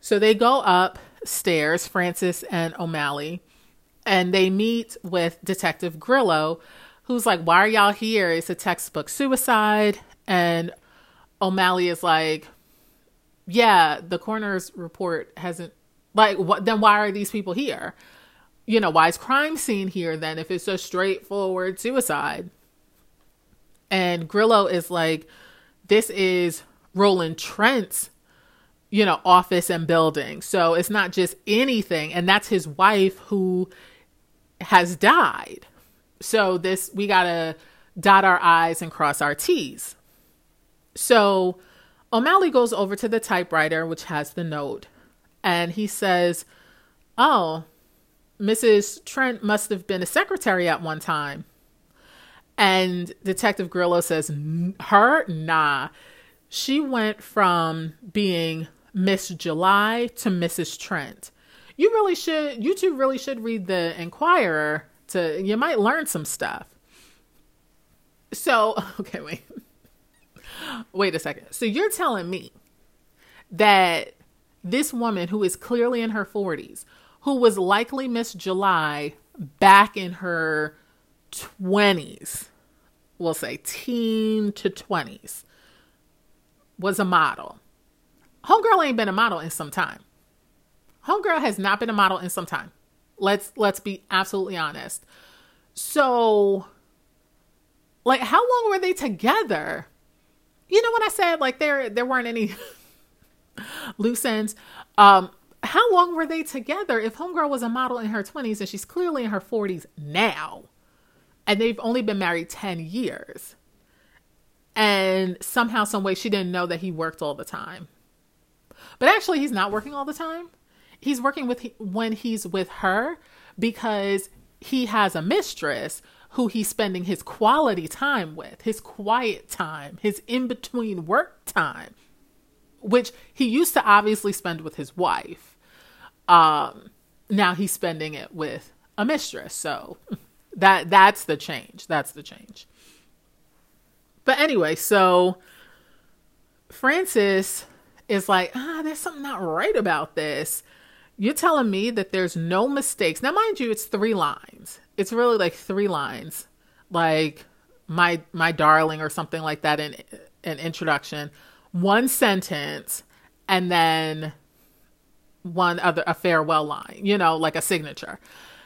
So they go upstairs, Frances and O'Malley, and they meet with Detective Grillo, who's like, Why are y'all here? It's a textbook suicide. And O'Malley is like, Yeah, the coroner's report hasn't, like, what, then why are these people here? You know, why is crime scene here then if it's a straightforward suicide? And Grillo is like, This is Roland Trent's you know, office and building. So it's not just anything. And that's his wife who has died. So this, we got to dot our I's and cross our T's. So O'Malley goes over to the typewriter, which has the note, and he says, Oh, Mrs. Trent must have been a secretary at one time. And Detective Grillo says, Her? Nah. She went from being Miss July to Mrs. Trent. You really should, you two really should read the Enquirer to, you might learn some stuff. So, okay, wait. wait a second. So you're telling me that this woman who is clearly in her 40s, who was likely Miss July back in her 20s, we'll say teen to 20s, was a model. Homegirl ain't been a model in some time. Homegirl has not been a model in some time. Let's let's be absolutely honest. So like how long were they together? You know what I said like there there weren't any loose ends. Um how long were they together if homegirl was a model in her 20s and she's clearly in her 40s now? And they've only been married 10 years. And somehow some way she didn't know that he worked all the time. But actually, he's not working all the time. He's working with when he's with her because he has a mistress who he's spending his quality time with, his quiet time, his in between work time, which he used to obviously spend with his wife. Um, now he's spending it with a mistress. So that that's the change. That's the change. But anyway, so Frances is like, ah, there's something not right about this. You're telling me that there's no mistakes. Now, mind you, it's three lines. It's really like three lines, like my my darling or something like that in an introduction, one sentence, and then one other a farewell line. You know, like a signature.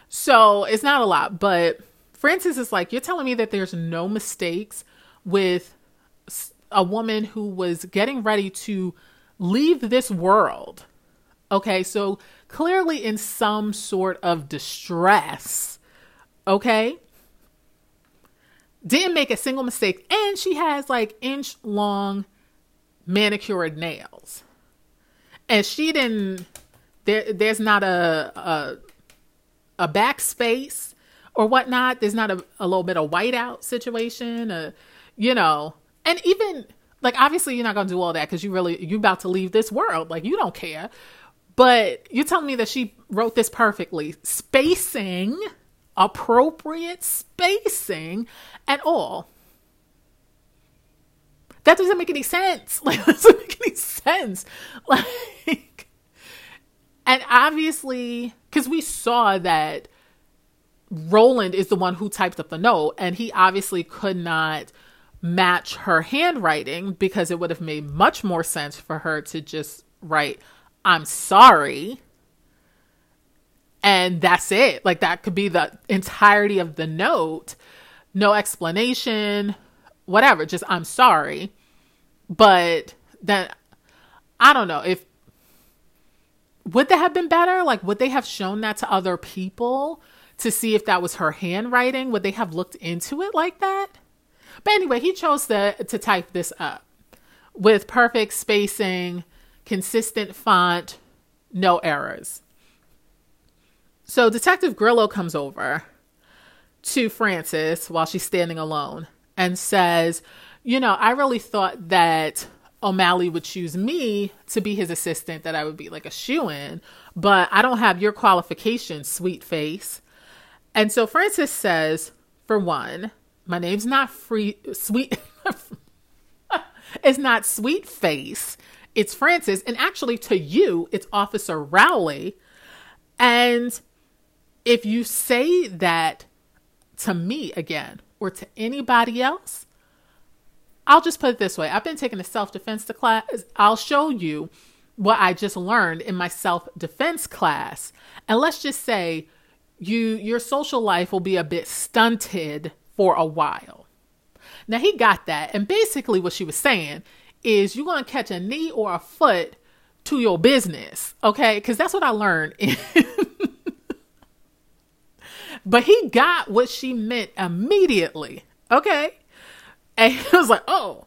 So it's not a lot, but Frances is like, you're telling me that there's no mistakes with a woman who was getting ready to leave this world. Okay, so clearly in some sort of distress. Okay? Didn't make a single mistake. And she has like inch long manicured nails. And she didn't there there's not a a, a backspace or whatnot. There's not a, a little bit of whiteout situation. Uh, you know, and even like obviously you're not gonna do all that because you really you're about to leave this world. Like you don't care. But you're telling me that she wrote this perfectly. Spacing appropriate spacing at all. That doesn't make any sense. Like that doesn't make any sense. Like and obviously because we saw that Roland is the one who typed up the note, and he obviously could not match her handwriting because it would have made much more sense for her to just write, I'm sorry. And that's it. Like that could be the entirety of the note. No explanation, whatever, just I'm sorry. But then I don't know if would that have been better? Like would they have shown that to other people to see if that was her handwriting? Would they have looked into it like that? But anyway, he chose to, to type this up with perfect spacing, consistent font, no errors. So Detective Grillo comes over to Frances while she's standing alone and says, You know, I really thought that O'Malley would choose me to be his assistant, that I would be like a shoe in, but I don't have your qualifications, sweet face. And so Frances says, For one, my name's not free sweet it's not sweet face it's Frances, and actually to you it's officer rowley. And if you say that to me again or to anybody else i'll just put it this way. I've been taking a self-defense class. I'll show you what i just learned in my self-defense class. And let's just say you your social life will be a bit stunted for a while. Now he got that. And basically, what she was saying is you're going to catch a knee or a foot to your business. Okay. Because that's what I learned. but he got what she meant immediately. Okay. And he was like, oh,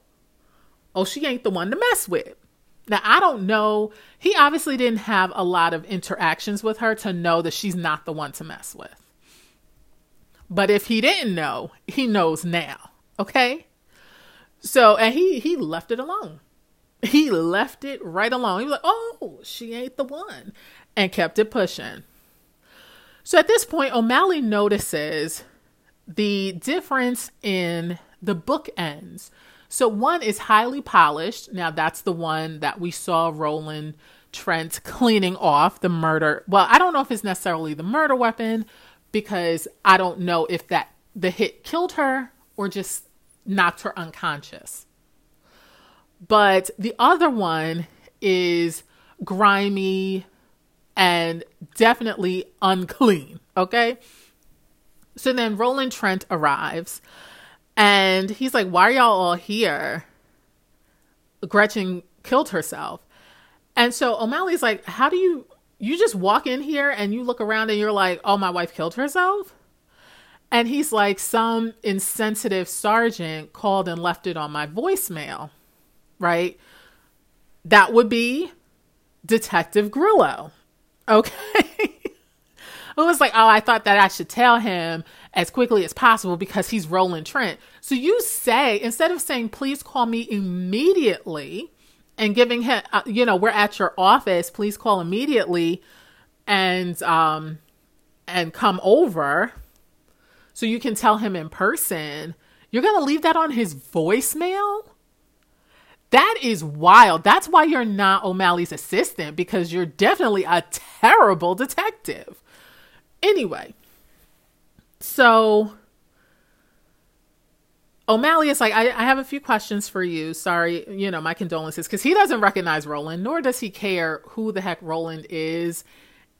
oh, she ain't the one to mess with. Now, I don't know. He obviously didn't have a lot of interactions with her to know that she's not the one to mess with. But if he didn't know, he knows now. Okay? So, and he he left it alone. He left it right alone. He was like, "Oh, she ain't the one." And kept it pushing. So at this point, O'Malley notices the difference in the bookends. So one is highly polished. Now that's the one that we saw Roland Trent cleaning off the murder. Well, I don't know if it's necessarily the murder weapon, because I don't know if that the hit killed her or just knocked her unconscious. But the other one is grimy and definitely unclean, okay? So then Roland Trent arrives and he's like, Why are y'all all here? Gretchen killed herself. And so O'Malley's like, How do you you just walk in here and you look around and you're like, oh, my wife killed herself? And he's like, some insensitive sergeant called and left it on my voicemail, right? That would be Detective Grillo. Okay. it was like, oh, I thought that I should tell him as quickly as possible because he's Roland Trent. So you say, instead of saying, please call me immediately, and giving him, uh, you know, we're at your office. Please call immediately, and um, and come over, so you can tell him in person. You're gonna leave that on his voicemail. That is wild. That's why you're not O'Malley's assistant because you're definitely a terrible detective. Anyway, so O'Malley is like, I, I, have a few questions for you. Sorry, you know, my condolences. Because he doesn't recognize Roland, nor does he care who the heck Roland is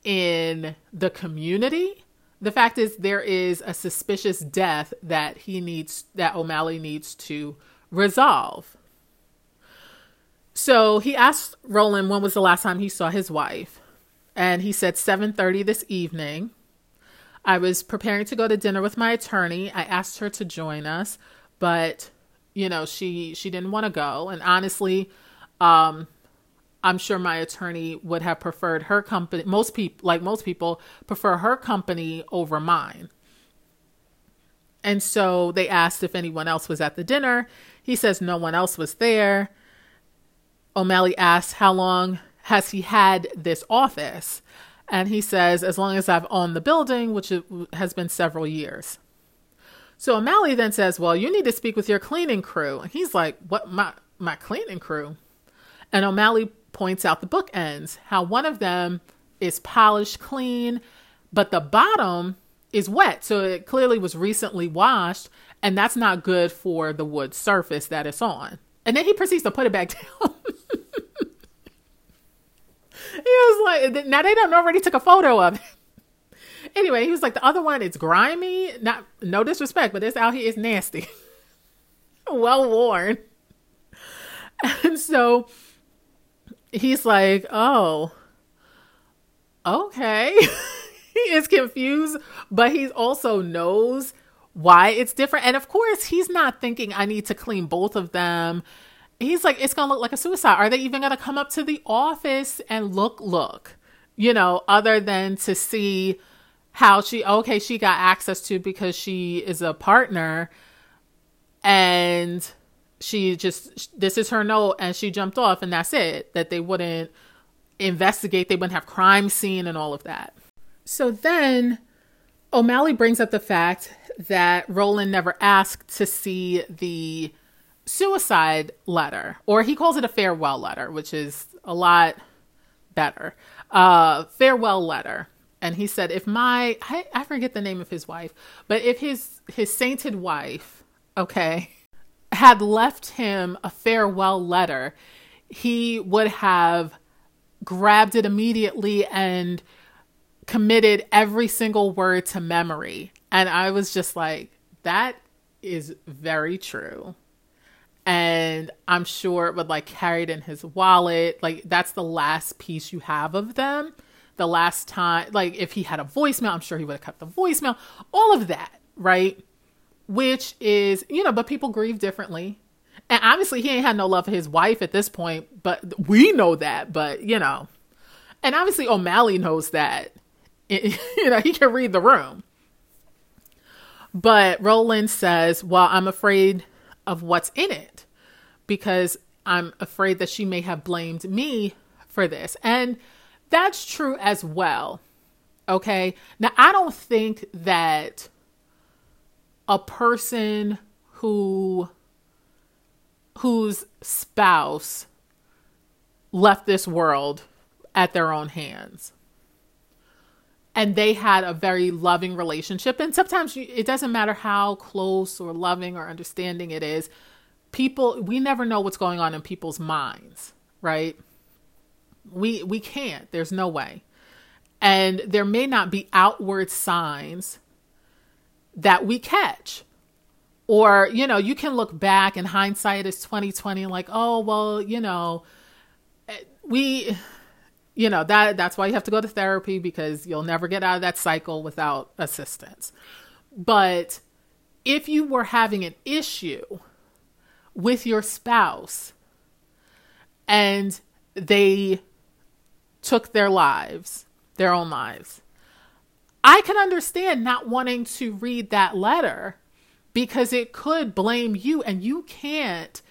in the community. The fact is, there is a suspicious death that he needs, that O'Malley needs to resolve. So he asked Roland when was the last time he saw his wife. And he said 7:30 this evening. I was preparing to go to dinner with my attorney. I asked her to join us but you know she she didn't want to go. And honestly um i'm sure my attorney would have preferred her company most people like most people prefer her company over mine. And so they asked if anyone else was at the dinner. He says no one else was there. O'malley asks how long has he had this office? And he says as long as i've owned the building which has been several years so O'Malley then says, Well, you need to speak with your cleaning crew. And he's like, What, my, my cleaning crew? And O'Malley points out the bookends, how one of them is polished clean, but the bottom is wet. So it clearly was recently washed, and that's not good for the wood surface that it's on. And then he proceeds to put it back down. he was like, now they don't already took a photo of it. Anyway, he was like, the other one, it's grimy. Not no disrespect, but this out here is nasty. well worn. And so he's like, oh, okay. he is confused, but he also knows why it's different. And of course, he's not thinking I need to clean both of them. He's like, it's going to look like a suicide. Are they even going to come up to the office and look, look, you know, other than to see how she, okay, she got access to because she is a partner and she just, this is her note and she jumped off and that's it. That they wouldn't investigate, they wouldn't have crime scene and all of that. So then O'Malley brings up the fact that Roland never asked to see the suicide letter, or he calls it a farewell letter, which is a lot better. Uh, farewell letter. And he said, if my, I, I forget the name of his wife, but if his, his sainted wife, okay, had left him a farewell letter, he would have grabbed it immediately and committed every single word to memory. And I was just like, that is very true. And I'm sure it would like carried in his wallet. Like that's the last piece you have of them. The last time, like if he had a voicemail, I'm sure he would have kept the voicemail. All of that, right? Which is, you know, but people grieve differently. And obviously he ain't had no love for his wife at this point, but we know that, but you know. And obviously O'Malley knows that you know, he can read the room. But Roland says, Well, I'm afraid of what's in it because I'm afraid that she may have blamed me for this. And that's true as well. Okay. Now, I don't think that a person who whose spouse left this world at their own hands and they had a very loving relationship and sometimes you, it doesn't matter how close or loving or understanding it is people we never know what's going on in people's minds right we we can't. There's no way. And there may not be outward signs that we catch. Or you know you can look back in hindsight as 2020 like oh well you know we you know that that's why you have to go to therapy because you'll never get out of that cycle without assistance. But if you were having an issue with your spouse and they took their lives their own lives i can understand not wanting to read that letter because it could blame you and you can't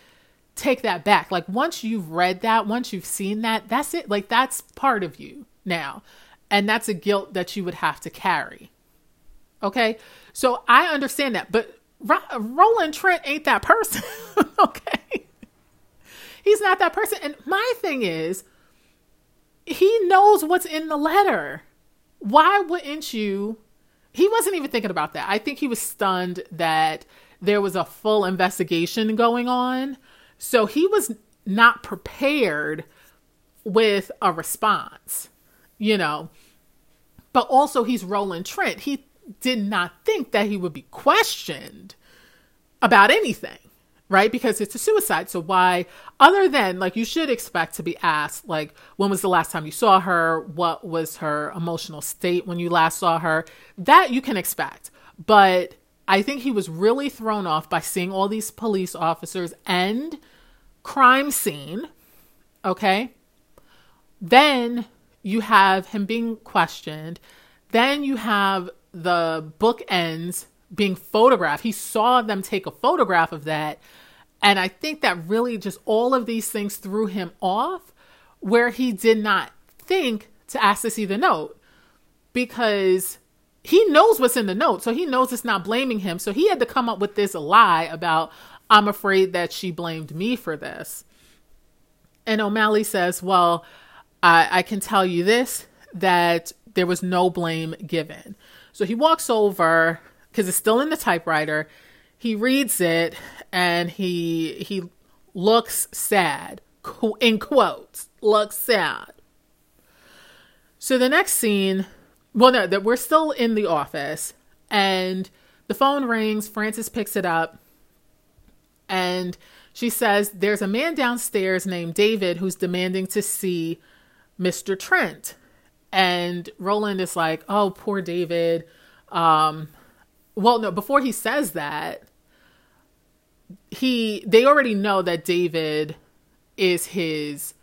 take that back. Like once you've read that, once you've seen that, that's it. Like that's part of you now. And that's a guilt that you would have to carry. Okay? So I understand that, but Roland Trent ain't that person. okay? He's not that person. And my thing is, he knows what's in the letter. Why wouldn't you? He wasn't even thinking about that. I think he was stunned that there was a full investigation going on so he was not prepared with a response, you know. But also, he's Roland Trent. He did not think that he would be questioned about anything, right? Because it's a suicide. So, why, other than like, you should expect to be asked, like, when was the last time you saw her? What was her emotional state when you last saw her? That you can expect. But I think he was really thrown off by seeing all these police officers and crime scene. Okay. Then you have him being questioned. Then you have the bookends being photographed. He saw them take a photograph of that. And I think that really just all of these things threw him off where he did not think to ask to see the note because he knows what's in the note. So he knows it's not blaming him. So he had to come up with this lie about, I'm afraid that she blamed me for this. And O'Malley says, Well, I, I can tell you this that there was no blame given. So he walks over because it's still in the typewriter. He reads it and he he looks sad in quotes looks sad. So the next scene, well, no, that we're still in the office and the phone rings. Frances picks it up and she says, There's a man downstairs named David who's demanding to see Mr. Trent. And Roland is like, Oh, poor David. Um, well, no, before he says that, he they already know that David is his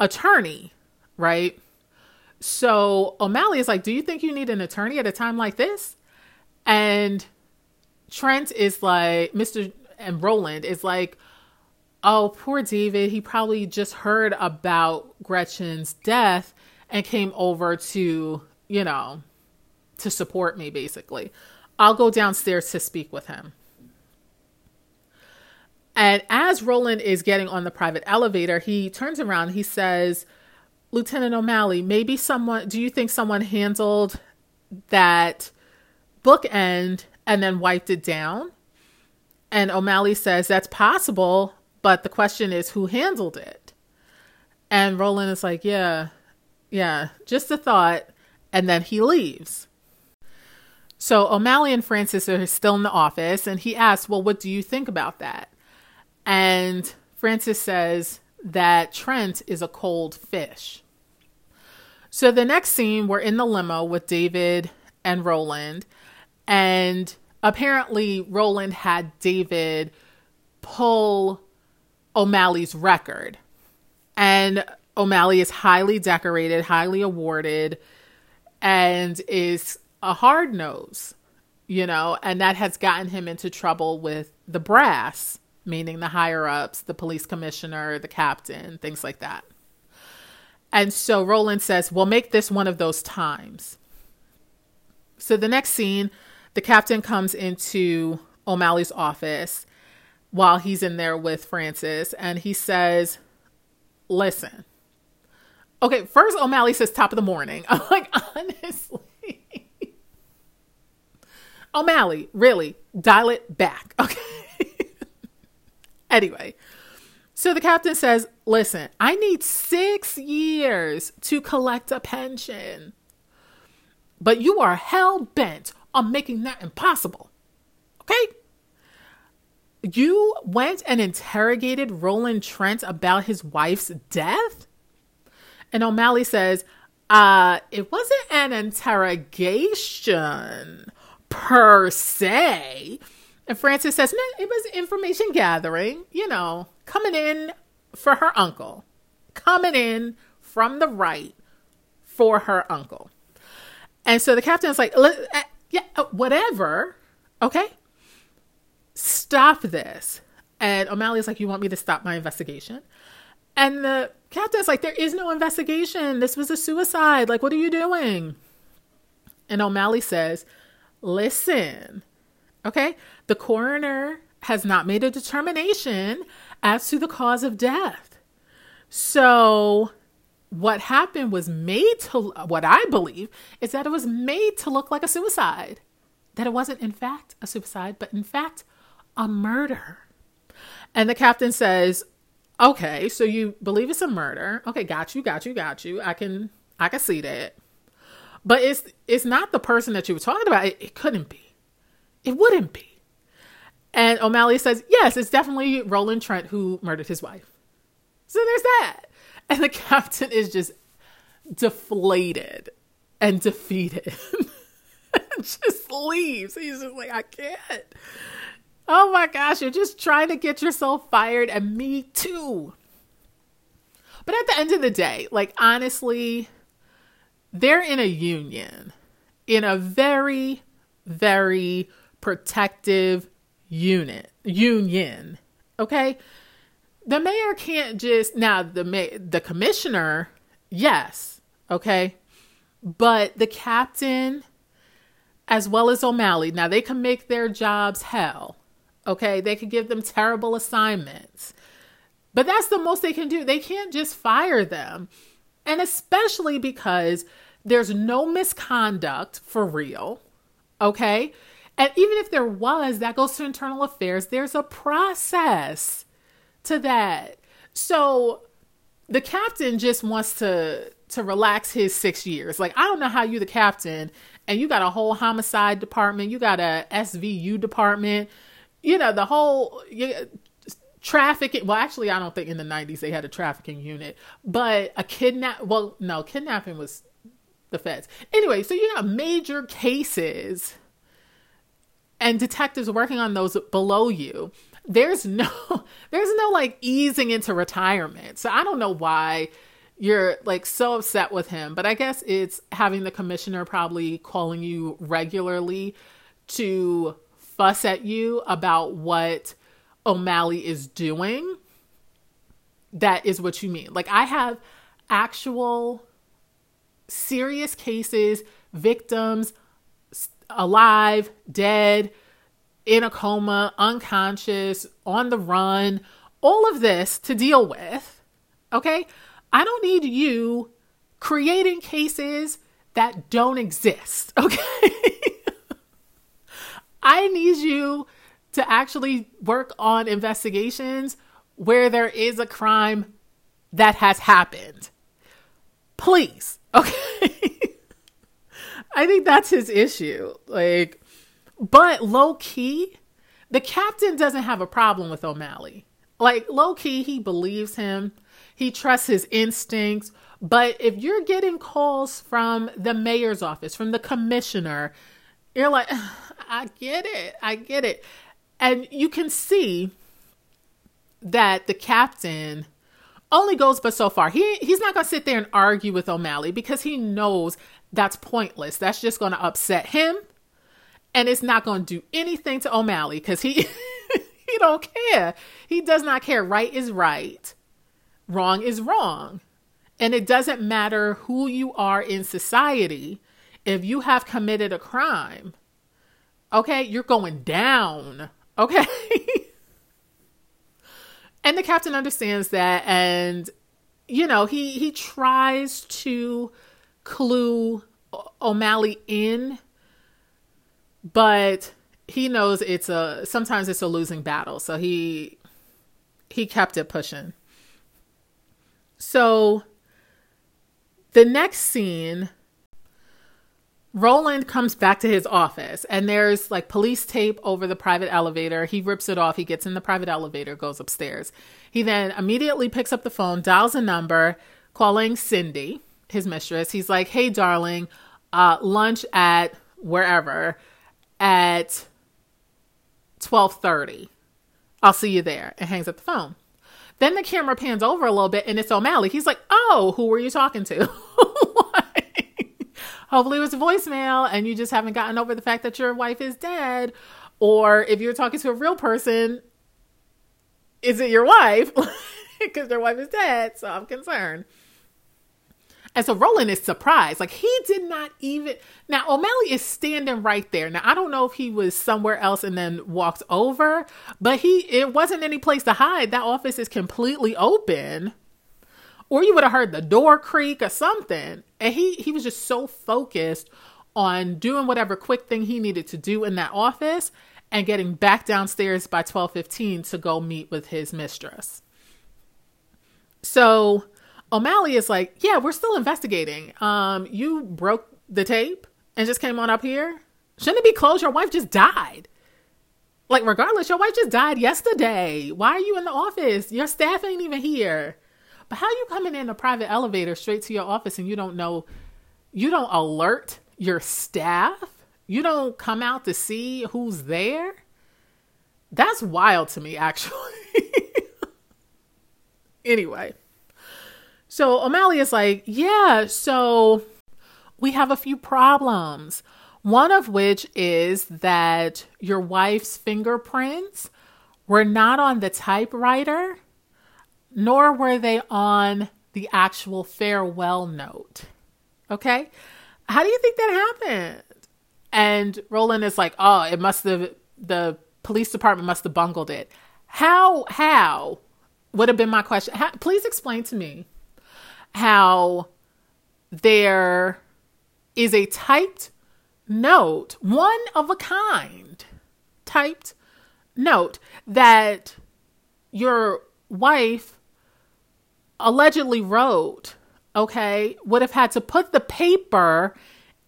attorney, right? So O'Malley is like, Do you think you need an attorney at a time like this? And Trent is like, Mr. and Roland is like, Oh, poor David. He probably just heard about Gretchen's death and came over to, you know, to support me, basically. I'll go downstairs to speak with him. And as Roland is getting on the private elevator, he turns around. He says, Lieutenant O'Malley, maybe someone, do you think someone handled that bookend and then wiped it down? And O'Malley says, That's possible, but the question is who handled it? And Roland is like, Yeah, yeah, just a thought. And then he leaves. So O'Malley and Frances are still in the office, and he asks, Well, what do you think about that? And Frances says that Trent is a cold fish. So the next scene, we're in the limo with David and Roland. And apparently, Roland had David pull O'Malley's record. And O'Malley is highly decorated, highly awarded, and is a hard nose, you know, and that has gotten him into trouble with the brass meaning the higher ups, the police commissioner, the captain, things like that. And so Roland says, We'll make this one of those times. So the next scene, the captain comes into O'Malley's office while he's in there with Frances and he says, Listen. Okay, first O'Malley says top of the morning. I'm like, honestly. O'Malley, really, dial it back. Okay. Anyway, so the captain says, Listen, I need six years to collect a pension. But you are hell bent on making that impossible. Okay? You went and interrogated Roland Trent about his wife's death? And O'Malley says, uh, it wasn't an interrogation per se. And Frances says, no, it was information gathering, you know, coming in for her uncle, coming in from the right for her uncle. And so the captain's like, uh, yeah, uh, whatever. Okay. Stop this. And O'Malley's like, you want me to stop my investigation? And the captain's like, there is no investigation. This was a suicide. Like, what are you doing? And O'Malley says, listen, okay, the coroner has not made a determination as to the cause of death. So, what happened was made to, what I believe is that it was made to look like a suicide. That it wasn't, in fact, a suicide, but in fact, a murder. And the captain says, Okay, so you believe it's a murder. Okay, got you, got you, got you. I can I can see that. But it's it's not the person that you were talking about. It, it couldn't be. It wouldn't be. And O'Malley says, yes, it's definitely Roland Trent who murdered his wife. So there's that. And the captain is just deflated and defeated. just leaves. He's just like, I can't. Oh my gosh, you're just trying to get yourself fired, and me too. But at the end of the day, like honestly, they're in a union, in a very, very protective unit union. Okay? The mayor can't just now the ma- the commissioner, yes, okay? But the captain as well as O'Malley, now they can make their jobs hell. Okay? They can give them terrible assignments. But that's the most they can do. They can't just fire them. And especially because There's no misconduct for real. Okay. And even if there was, that goes to internal affairs. There's a process to that. So the captain just wants to to relax his six years. Like I don't know how you the captain and you got a whole homicide department, you got a SVU department, you know the whole trafficking. Well, actually, I don't think in the '90s they had a trafficking unit, but a kidnap. Well, no, kidnapping was the feds. Anyway, so you got major cases and detectives working on those below you there's no there's no like easing into retirement. So I don't know why you're like so upset with him, but I guess it's having the commissioner probably calling you regularly to fuss at you about what O'Malley is doing. That is what you mean. Like I have actual serious cases, victims alive, dead, in a coma, unconscious, on the run, all of this to deal with. Okay? I don't need you creating cases that don't exist. Okay? I need you to actually work on investigations where there is a crime that has happened. Please. Okay? I think that's his issue. Like, but low key, the captain doesn't have a problem with O'Malley. Like low key, he believes him. He trusts his instincts. But if you're getting calls from the mayor's office, from the commissioner, you're like, I get it. I get it. And you can see that the captain only goes but so far. He he's not going to sit there and argue with O'Malley because he knows that's pointless. That's just going to upset him and it's not going to do anything to O'Malley because he he don't care. He does not care. Right is right, wrong is wrong, and it doesn't matter who you are in society. If you have committed a crime, okay, you're going down. Okay. and the captain understands that and you know he he tries to clue O'Malley in but he knows it's a sometimes it's a losing battle so he he kept it pushing so the next scene Roland comes back to his office and there's like police tape over the private elevator. He rips it off. He gets in the private elevator, goes upstairs. He then immediately picks up the phone, dials a number, calling Cindy, his mistress. He's like, "Hey, darling, uh, lunch at wherever." at 12:30. I'll see you there. And hangs up the phone. Then the camera pans over a little bit and it's O'Malley. He's like, "Oh, who were you talking to?" Hopefully it was a voicemail and you just haven't gotten over the fact that your wife is dead. Or if you're talking to a real person, is it your wife? Because their wife is dead, so I'm concerned. And so Roland is surprised. Like he did not even now O'Malley is standing right there. Now I don't know if he was somewhere else and then walked over, but he it wasn't any place to hide. That office is completely open. Or you would have heard the door creak or something. And he he was just so focused on doing whatever quick thing he needed to do in that office and getting back downstairs by 12:15 to go meet with his mistress. So O'Malley is like, yeah, we're still investigating. Um, you broke the tape and just came on up here. Shouldn't it be closed? Your wife just died. Like, regardless, your wife just died yesterday. Why are you in the office? Your staff ain't even here. But how you coming in a private elevator straight to your office and you don't know, you don't alert your staff? You don't come out to see who's there? That's wild to me, actually. anyway. So O'Malley is like, yeah, so we have a few problems. One of which is that your wife's fingerprints were not on the typewriter, nor were they on the actual farewell note. Okay? How do you think that happened? And Roland is like, oh, it must have, the police department must have bungled it. How, how would have been my question. How, please explain to me how their is a typed note, one of a kind, typed note that your wife allegedly wrote, okay, would have had to put the paper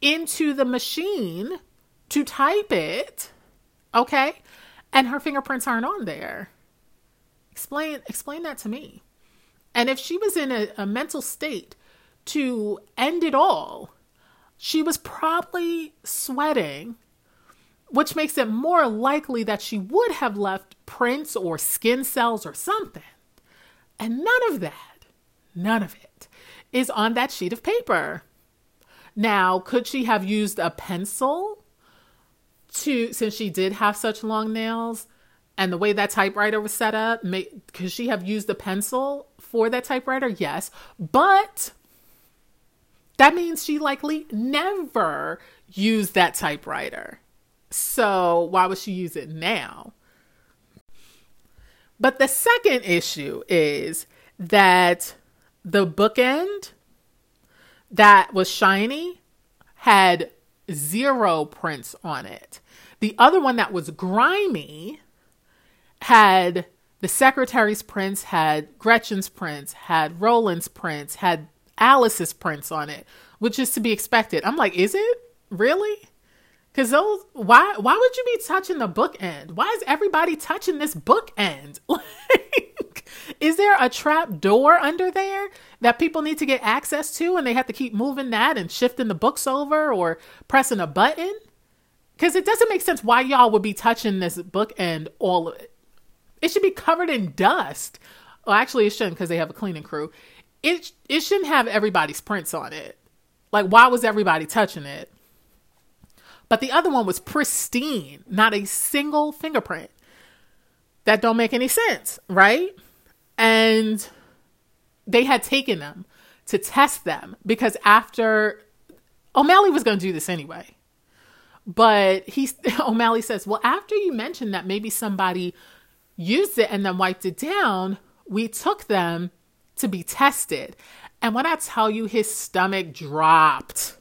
into the machine to type it, okay, and her fingerprints aren't on there. Explain explain that to me. And if she was in a, a mental state to end it all, she was probably sweating, which makes it more likely that she would have left prints or skin cells or something. And none of that, none of it, is on that sheet of paper. Now, could she have used a pencil to, since she did have such long nails and the way that typewriter was set up, may, could she have used a pencil for that typewriter? Yes. But that means she likely never used that typewriter. So why would she use it now? But the second issue is that the bookend that was shiny had zero prints on it. The other one that was grimy had the secretary's prints, had Gretchen's prints, had Roland's prints, had Alice's prints on it, which is to be expected. I'm like, is it really? Because those, why, why would you be touching the bookend? Why is everybody touching this bookend? Like, is there a trap door under there that people need to get access to, and they have to keep moving that and shifting the books over or pressing a button? Because it doesn't make sense why y'all would be touching this bookend all of it. It should be covered in dust. Well, actually, it shouldn't because they have a cleaning crew. It it shouldn't have everybody's prints on it. Like, why was everybody touching it? But the other one was pristine, not a single fingerprint. That don't make any sense, right? And they had taken them to test them because after O'Malley was going to do this anyway. But he O'Malley says, "Well, after you mentioned that maybe somebody used it and then wiped it down, we took them to be tested. And when I tell you his stomach dropped,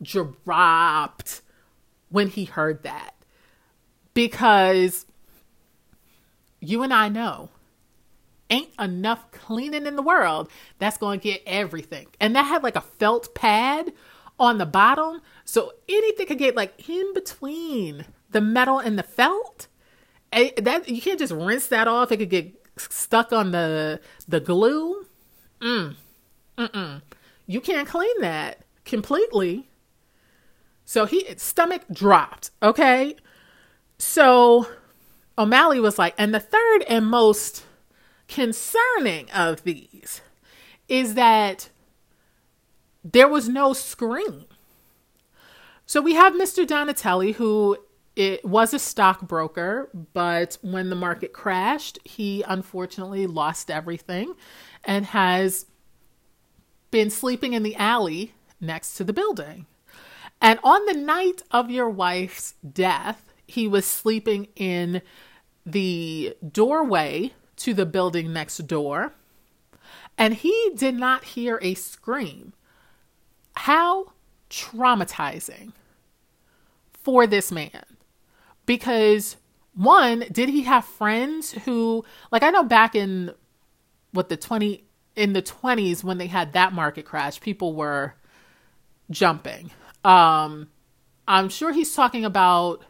dropped when he heard that. Because you and I know ain't enough cleaning in the world that's going to get everything. And that had like a felt pad on the bottom. So anything could get like in between the metal and the felt that you can't just rinse that off. It could get stuck on the the glue. Mm. Mm-mm. You can't clean that completely. So he stomach dropped. Okay. So O'Malley was like, and the third and most concerning of these is that there was no screen. So we have Mr. Donatelli, who it was a stockbroker, but when the market crashed, he unfortunately lost everything and has been sleeping in the alley next to the building. And on the night of your wife's death, he was sleeping in the doorway to the building next door, and he did not hear a scream. How traumatizing for this man because one, did he have friends who like I know back in what the 20 in the 20s when they had that market crash, people were jumping. Um I'm sure he's talking about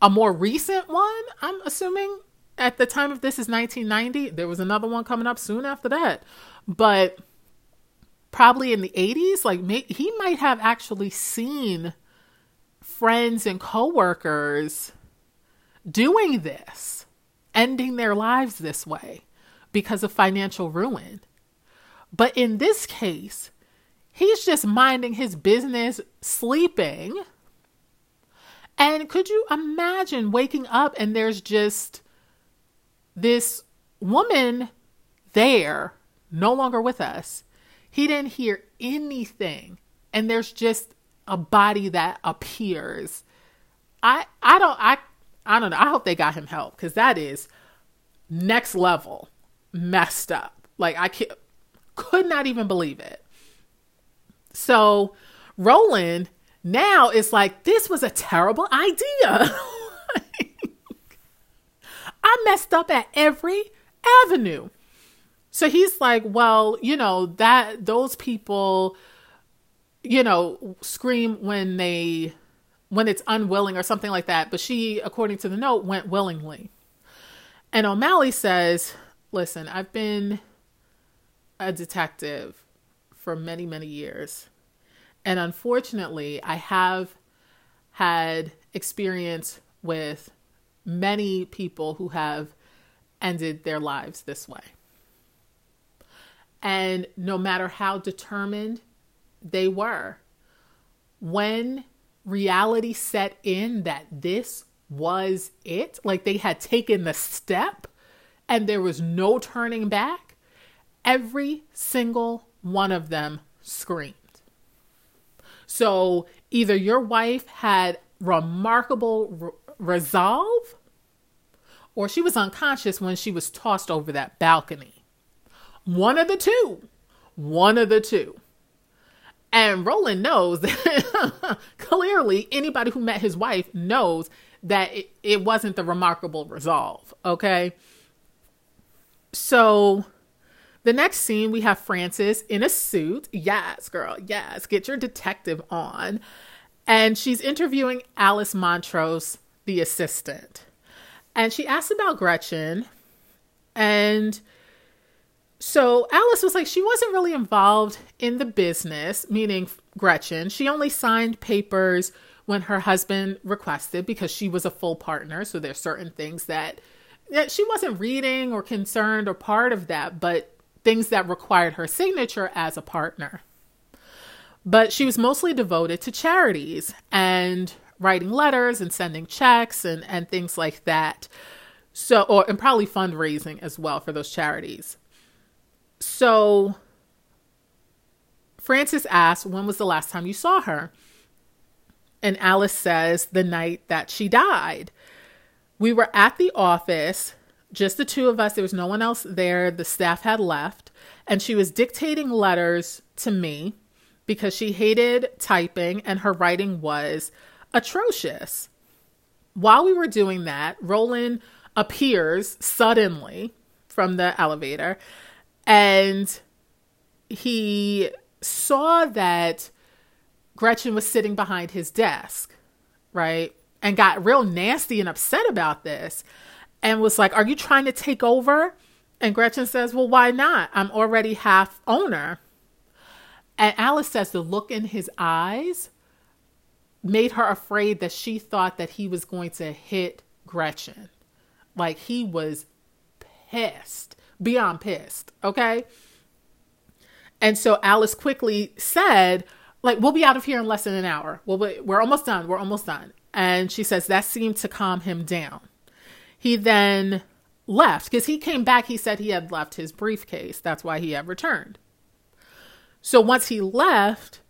a more recent one, I'm assuming at the time of this is 1990. There was another one coming up soon after that. But probably in the 80s, like may, he might have actually seen friends and coworkers doing this, ending their lives this way because of financial ruin. But in this case, he's just minding his business, sleeping. And could you imagine waking up and there's just this woman there, no longer with us? He didn't hear anything. And there's just a body that appears. I I don't I I don't know. I hope they got him help because that is next level messed up. Like I can't, could not even believe it. So Roland now is like, this was a terrible idea. I messed up at every avenue. So he's like, well, you know, that those people, you know, scream when they when it's unwilling or something like that. But she, according to the note, went willingly. And O'Malley says, listen, I've been a detective for many, many years. And unfortunately, I have had experience with many people who have ended their lives this way. And no matter how determined they were, when reality set in that this was it, like they had taken the step and there was no turning back, every single one of them screamed. So either your wife had remarkable re- resolve or she was unconscious when she was tossed over that balcony. One of the two. One of the two. And Roland knows that clearly anybody who met his wife knows that it, it wasn't the remarkable resolve. Okay. So the next scene, we have Frances in a suit. Yes, girl. Yes. Get your detective on. And she's interviewing Alice Montrose, the assistant. And she asked about Gretchen. And so Alice was like, she wasn't really involved in the business, meaning Gretchen. She only signed papers when her husband requested because she was a full partner. So there's certain things that, that she wasn't reading or concerned or part of that, but things that required her signature as a partner. But she was mostly devoted to charities and writing letters and sending checks and, and things like that. So, or and probably fundraising as well for those charities. So Frances asks, When was the last time you saw her? And Alice says, The night that she died. We were at the office, just the two of us. There was no one else there. The staff had left. And she was dictating letters to me because she hated typing and her writing was atrocious. While we were doing that, Roland appears suddenly from the elevator and he saw that Gretchen was sitting behind his desk, right? And got real nasty and upset about this and was like, Are you trying to take over? And Gretchen says, Well, why not? I'm already half owner. And Alice says the look in his eyes made her afraid that she thought that he was going to hit Gretchen. Like he was pissed beyond pissed. Okay. And so Alice quickly said, like, we'll be out of here in less than an hour. Well, we're almost done. We're almost done. And she says that seemed to calm him down. He then left because he came back. He said he had left his briefcase. That's why he had returned. So once he left,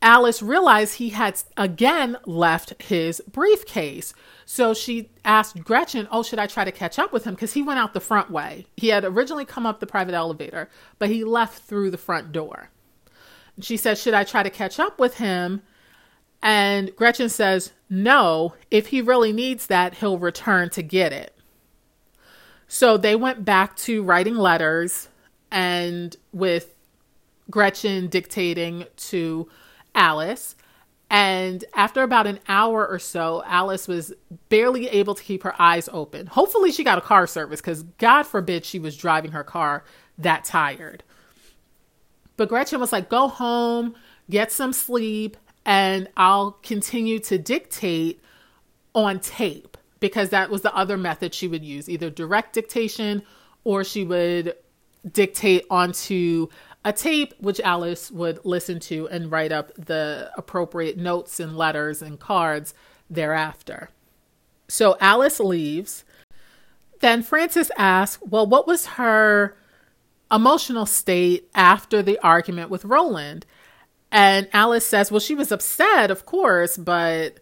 Alice realized he had again left his briefcase. So she asked Gretchen, Oh, should I try to catch up with him? Because he went out the front way. He had originally come up the private elevator, but he left through the front door. She said, Should I try to catch up with him? And Gretchen says, No, if he really needs that, he'll return to get it. So they went back to writing letters and with Gretchen dictating to Alice. And after about an hour or so, Alice was barely able to keep her eyes open. Hopefully, she got a car service because God forbid she was driving her car that tired. But Gretchen was like, go home, get some sleep, and I'll continue to dictate on tape because that was the other method she would use either direct dictation or she would dictate onto a tape which Alice would listen to and write up the appropriate notes and letters and cards thereafter. So Alice leaves. Then Frances asks, Well, what was her emotional state after the argument with Roland? And Alice says, Well, she was upset, of course, but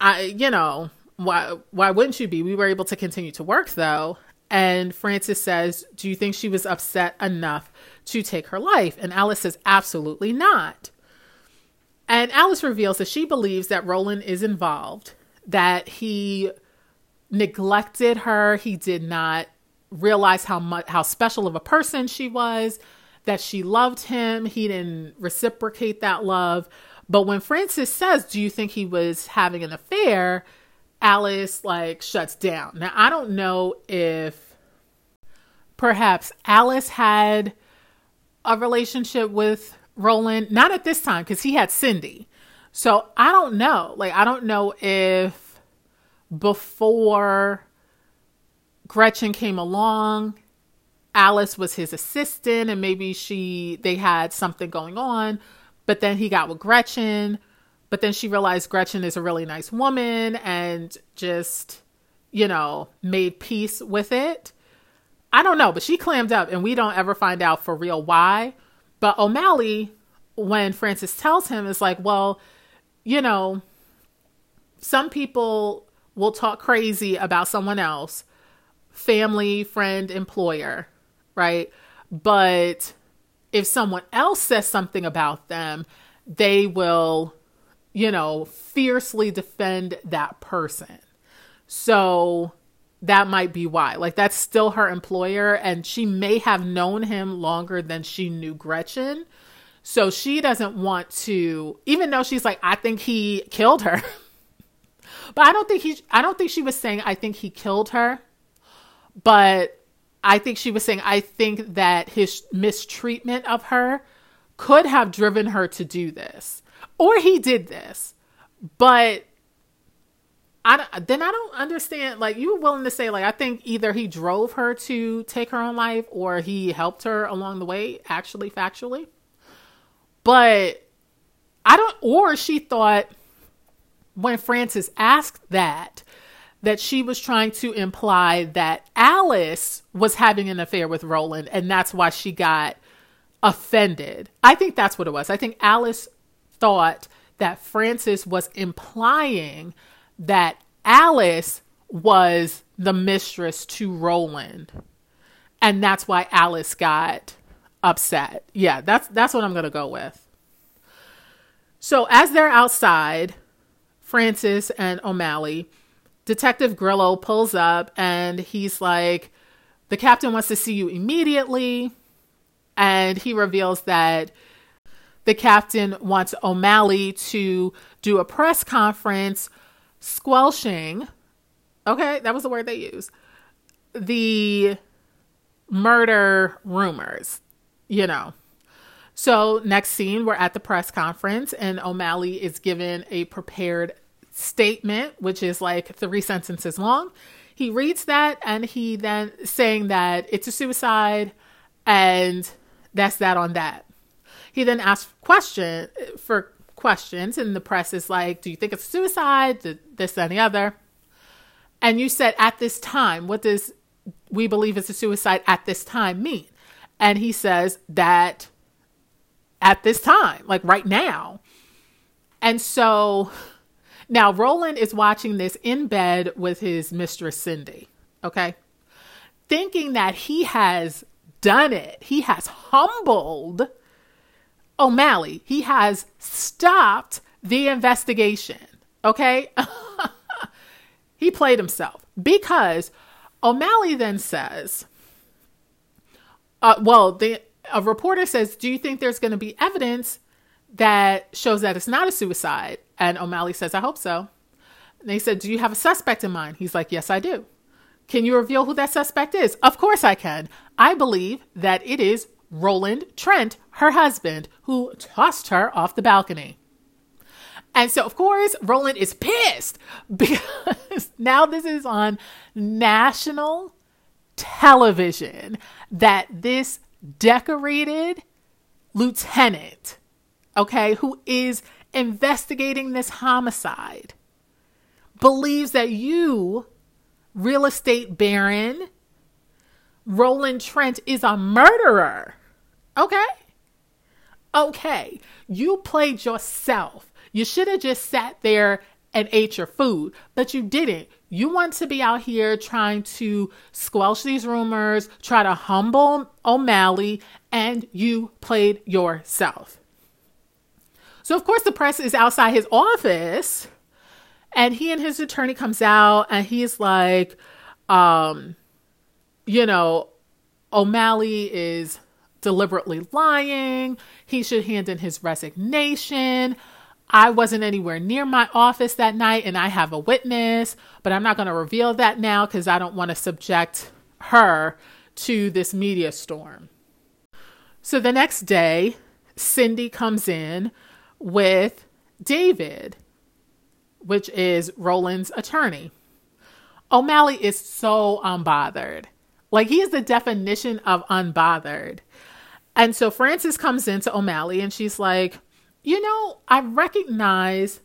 I, you know, why why wouldn't you be? We were able to continue to work though. And Frances says, Do you think she was upset enough to take her life? And Alice says, Absolutely not. And Alice reveals that she believes that Roland is involved, that he neglected her, he did not realize how much how special of a person she was, that she loved him, he didn't reciprocate that love. But when Frances says, "Do you think he was having an affair?" Alice like shuts down. Now, I don't know if perhaps Alice had a relationship with Roland, not at this time because he had Cindy. So I don't know. Like, I don't know if before Gretchen came along, Alice was his assistant and maybe she they had something going on, but then he got with Gretchen, but then she realized Gretchen is a really nice woman and just, you know, made peace with it. I don't know, but she clammed up and we don't ever find out for real why. But O'Malley, when Frances tells him, is like, well, you know, some people will talk crazy about someone else, family, friend, employer, right? But if someone else says something about them, they will, you know, fiercely defend that person. So that might be why. Like, that's still her employer, and she may have known him longer than she knew Gretchen. So she doesn't want to, even though she's like, I think he killed her. but I don't think he, I don't think she was saying, I think he killed her. But I think she was saying, I think that his mistreatment of her could have driven her to do this, or he did this. But I then I don't understand. Like you were willing to say, like I think either he drove her to take her own life, or he helped her along the way. Actually, factually, but I don't. Or she thought when Frances asked that that she was trying to imply that Alice was having an affair with Roland, and that's why she got offended. I think that's what it was. I think Alice thought that Frances was implying that Alice was the mistress to Roland. And that's why Alice got upset. Yeah, that's that's what I'm going to go with. So as they're outside, Frances and O'Malley, Detective Grillo pulls up and he's like, "The captain wants to see you immediately." And he reveals that the captain wants O'Malley to do a press conference squelching, okay, that was the word they used, the murder rumors, you know. So, next scene, we're at the press conference, and O'Malley is given a prepared statement, which is like three sentences long. He reads that, and he then saying that it's a suicide, and that's that on that. He then asks question uh, for questions, and the press is like, Do you think it's suicide? This, and the other. And you said, At this time, what does we believe is a suicide at this time mean? And he says that at this time, like right now. And so now Roland is watching this in bed with his mistress Cindy, okay? Thinking that he has done it, he has humbled O'Malley. He has stopped the investigation. Okay. he played himself because O'Malley then says, uh, well, the, a reporter says, Do you think there's going to be evidence that shows that it's not a suicide? And O'Malley says, I hope so. And they said, Do you have a suspect in mind? He's like, Yes, I do. Can you reveal who that suspect is? Of course I can. I believe that it is Roland Trent, her husband, who tossed her off the balcony. And so, of course, Roland is pissed because now this is on national television that this decorated lieutenant, okay, who is investigating this homicide, believes that you, real estate baron, Roland Trent, is a murderer. Okay? Okay. You played yourself. You should have just sat there and ate your food, but you didn't. You want to be out here trying to squelch these rumors, try to humble O'Malley, and you played yourself. So of course the press is outside his office and he and his attorney comes out and he's like um you know O'Malley is deliberately lying. He should hand in his resignation. I wasn't anywhere near my office that night and I have a witness, but I'm not going to reveal that now because I don't want to subject her to this media storm. So the next day, Cindy comes in with David, which is Roland's attorney. O'Malley is so unbothered. Like he is the definition of unbothered. And so Frances comes into O'Malley and she's like, you know, I recognize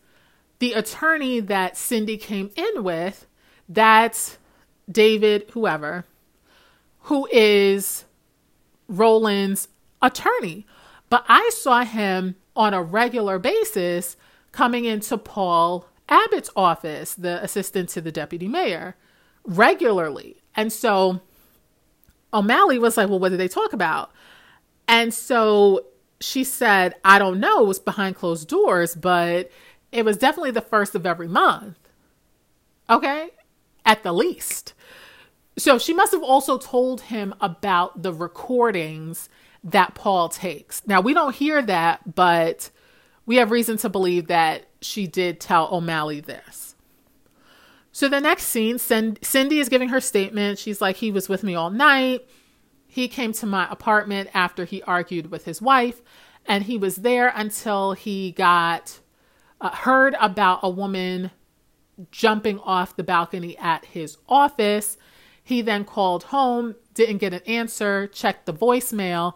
the attorney that Cindy came in with. That's David, whoever, who is Roland's attorney. But I saw him on a regular basis coming into Paul Abbott's office, the assistant to the deputy mayor, regularly. And so O'Malley was like, Well, what did they talk about? And so she said, I don't know, it was behind closed doors, but it was definitely the first of every month. Okay? At the least. So she must have also told him about the recordings that Paul takes. Now, we don't hear that, but we have reason to believe that she did tell O'Malley this. So the next scene, Cindy is giving her statement. She's like, he was with me all night. He came to my apartment after he argued with his wife, and he was there until he got uh, heard about a woman jumping off the balcony at his office. He then called home, didn't get an answer, checked the voicemail,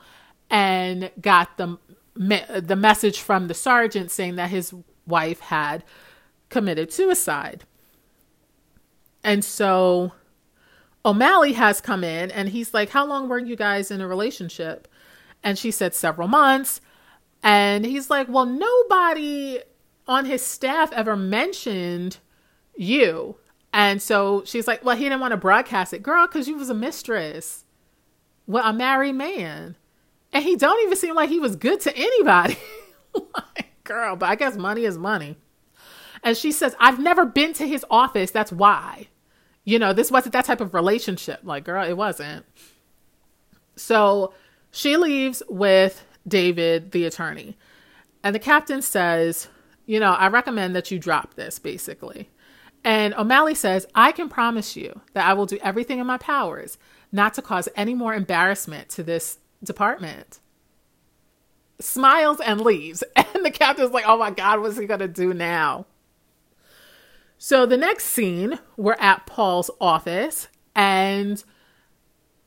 and got the the message from the sergeant saying that his wife had committed suicide. And so O'Malley has come in and he's like, How long were you guys in a relationship? And she said, Several months. And he's like, Well, nobody on his staff ever mentioned you. And so she's like, Well, he didn't want to broadcast it. Girl, because you was a mistress. Well, a married man. And he don't even seem like he was good to anybody. like, girl, but I guess money is money. And she says, I've never been to his office. That's why. You know, this wasn't that type of relationship. Like, girl, it wasn't. So she leaves with David, the attorney. And the captain says, You know, I recommend that you drop this, basically. And O'Malley says, I can promise you that I will do everything in my powers not to cause any more embarrassment to this department. Smiles and leaves. And the captain's like, Oh my God, what's he going to do now? So the next scene, we're at Paul's office and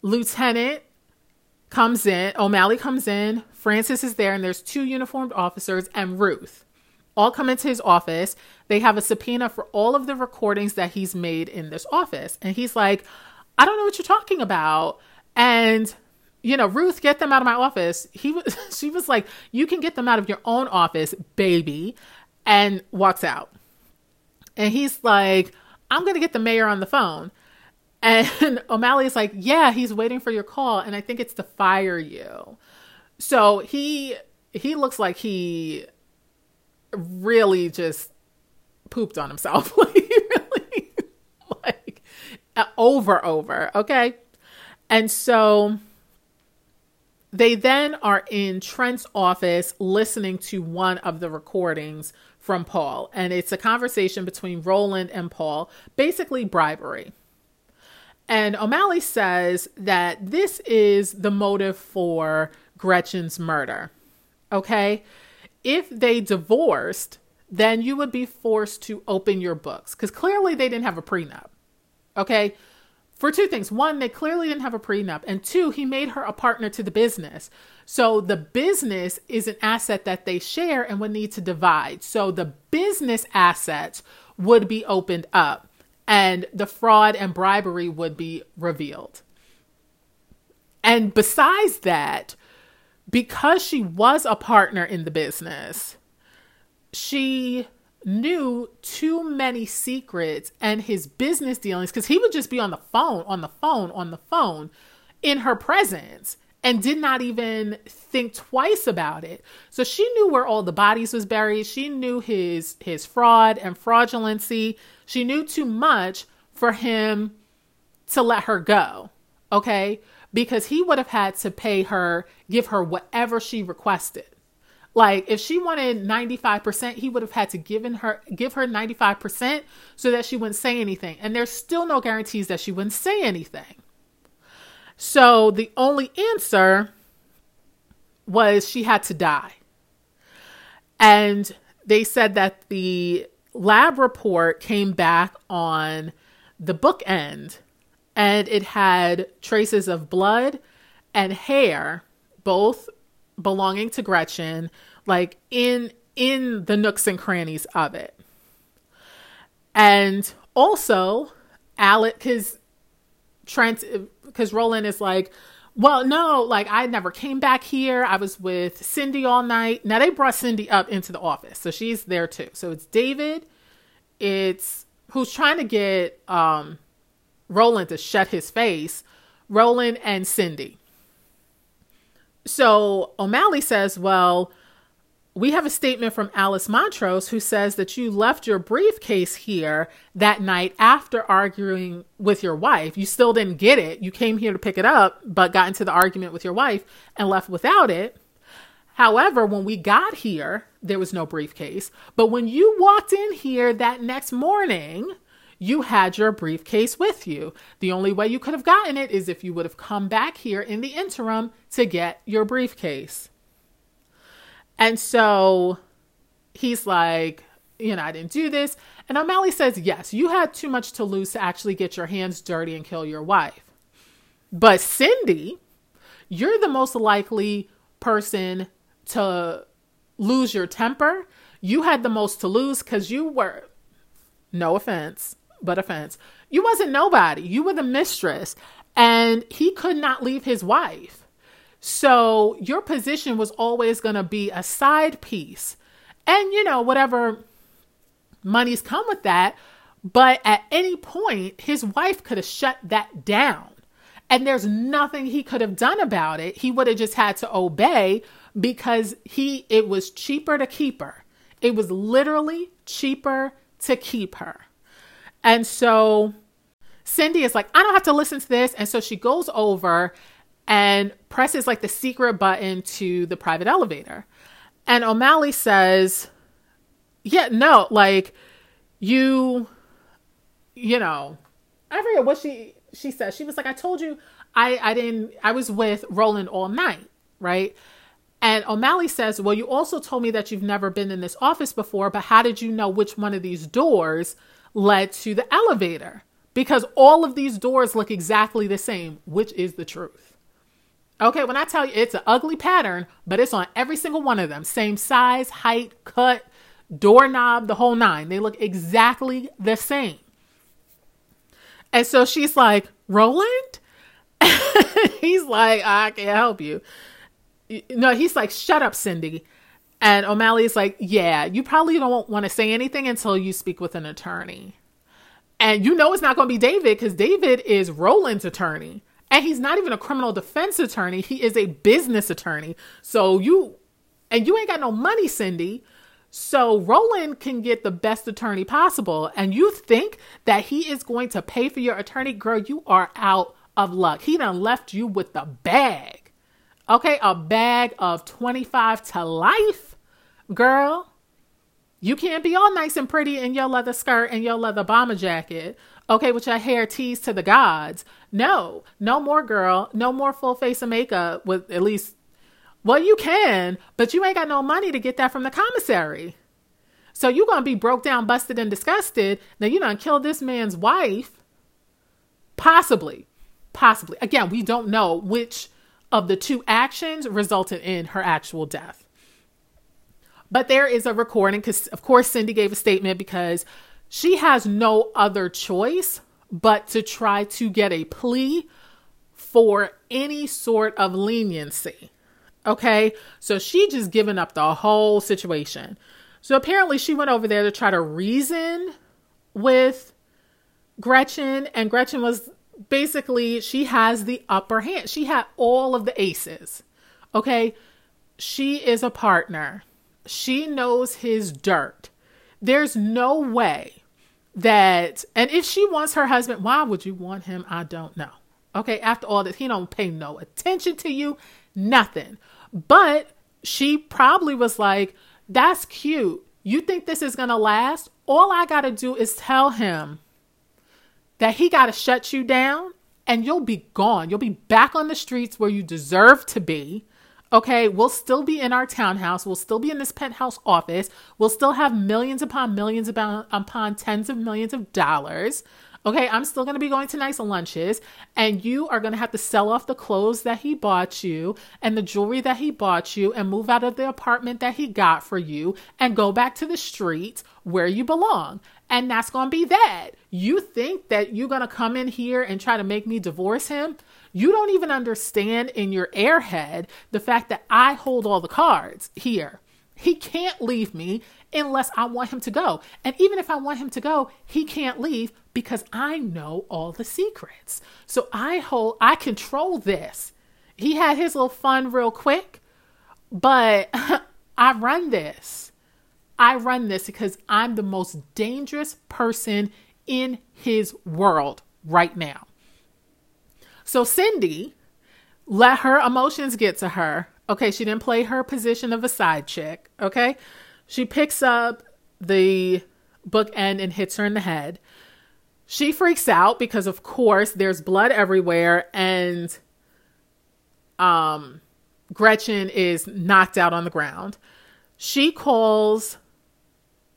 Lieutenant comes in, O'Malley comes in, Frances is there, and there's two uniformed officers and Ruth. All come into his office. They have a subpoena for all of the recordings that he's made in this office. And he's like, I don't know what you're talking about. And you know, Ruth, get them out of my office. He was she was like, You can get them out of your own office, baby, and walks out. And he's like, I'm going to get the mayor on the phone. And O'Malley's like, Yeah, he's waiting for your call. And I think it's to fire you. So he he looks like he really just pooped on himself. like like over over, okay? And so they then are in Trent's office listening to one of the recordings from Paul. And it's a conversation between Roland and Paul, basically bribery. And O'Malley says that this is the motive for Gretchen's murder. Okay? If they divorced, then you would be forced to open your books because clearly they didn't have a prenup. Okay? For two things. One, they clearly didn't have a prenup. And two, he made her a partner to the business. So the business is an asset that they share and would need to divide. So the business assets would be opened up and the fraud and bribery would be revealed. And besides that, because she was a partner in the business, she knew too many secrets and his business dealings because he would just be on the phone, on the phone, on the phone in her presence and did not even think twice about it. So she knew where all the bodies was buried. She knew his his fraud and fraudulency. She knew too much for him to let her go. Okay? Because he would have had to pay her, give her whatever she requested. Like if she wanted 95%, he would have had to give her give her 95% so that she wouldn't say anything. And there's still no guarantees that she wouldn't say anything. So the only answer was she had to die. And they said that the lab report came back on the bookend and it had traces of blood and hair, both belonging to Gretchen, like in in the nooks and crannies of it. And also, Alec, because Trent, because Roland is like, well, no, like I never came back here. I was with Cindy all night. Now they brought Cindy up into the office, so she's there too. So it's David, it's who's trying to get um Roland to shut his face, Roland and Cindy. So O'Malley says, Well, we have a statement from Alice Montrose who says that you left your briefcase here that night after arguing with your wife. You still didn't get it. You came here to pick it up, but got into the argument with your wife and left without it. However, when we got here, there was no briefcase. But when you walked in here that next morning, you had your briefcase with you. The only way you could have gotten it is if you would have come back here in the interim to get your briefcase. And so he's like, you know, I didn't do this. And O'Malley says, yes, you had too much to lose to actually get your hands dirty and kill your wife. But Cindy, you're the most likely person to lose your temper. You had the most to lose because you were, no offense, but offense. You wasn't nobody. You were the mistress. And he could not leave his wife. So your position was always going to be a side piece. And, you know, whatever money's come with that. But at any point, his wife could have shut that down. And there's nothing he could have done about it. He would have just had to obey because he it was cheaper to keep her. It was literally cheaper to keep her. And so Cindy is like, I don't have to listen to this. And so she goes over and presses like the secret button to the private elevator. And O'Malley says, Yeah, no, like you, you know, I forget what she she said. She was like, I told you I, I didn't I was with Roland all night, right? And O'Malley says, Well, you also told me that you've never been in this office before, but how did you know which one of these doors led to the elevator because all of these doors look exactly the same, which is the truth. Okay, when I tell you it's an ugly pattern, but it's on every single one of them. Same size, height, cut, doorknob, the whole nine. They look exactly the same. And so she's like, Roland? he's like, I can't help you. No, he's like, shut up, Cindy. And O'Malley is like, Yeah, you probably don't want to say anything until you speak with an attorney. And you know it's not going to be David because David is Roland's attorney. And he's not even a criminal defense attorney, he is a business attorney. So you, and you ain't got no money, Cindy. So Roland can get the best attorney possible. And you think that he is going to pay for your attorney? Girl, you are out of luck. He done left you with the bag. Okay, a bag of 25 to life girl, you can't be all nice and pretty in your leather skirt and your leather bomber jacket, okay, with your hair teased to the gods. No, no more, girl. No more full face of makeup with at least, well, you can, but you ain't got no money to get that from the commissary. So you're to be broke down, busted, and disgusted. Now, you done killed this man's wife. Possibly. Possibly. Again, we don't know which of the two actions resulted in her actual death. But there is a recording because, of course, Cindy gave a statement because she has no other choice but to try to get a plea for any sort of leniency. Okay. So she just given up the whole situation. So apparently she went over there to try to reason with Gretchen, and Gretchen was basically, she has the upper hand. She had all of the aces. Okay. She is a partner. She knows his dirt. There's no way that, and if she wants her husband, why would you want him? I don't know. Okay. After all this, he don't pay no attention to you, nothing. But she probably was like, that's cute. You think this is going to last? All I got to do is tell him that he got to shut you down and you'll be gone. You'll be back on the streets where you deserve to be. Okay, we'll still be in our townhouse. We'll still be in this penthouse office. We'll still have millions upon millions upon, tens of millions of dollars. Okay, I'm still to be going to nice lunches, and you are to have to sell off the clothes that he bought you and the jewelry that he bought you and move out of the apartment that he got for you and go back to the street where you belong. And that's to be that. You think that you're to come in here and try to make me divorce him? You don't even understand in your airhead the fact that I hold all the cards here. He can't leave me unless I want him to go. And even if I want him to go, he can't leave because I know all the secrets. So I hold, I control this. He had his little fun real quick, but I run this. I run this because I'm the most dangerous person in his world right now. So Cindy let her emotions get to her. Okay, she didn't play her position of a side chick. Okay, she picks up the bookend and hits her in the head. She freaks out because, of course, there's blood everywhere, and um, Gretchen is knocked out on the ground. She calls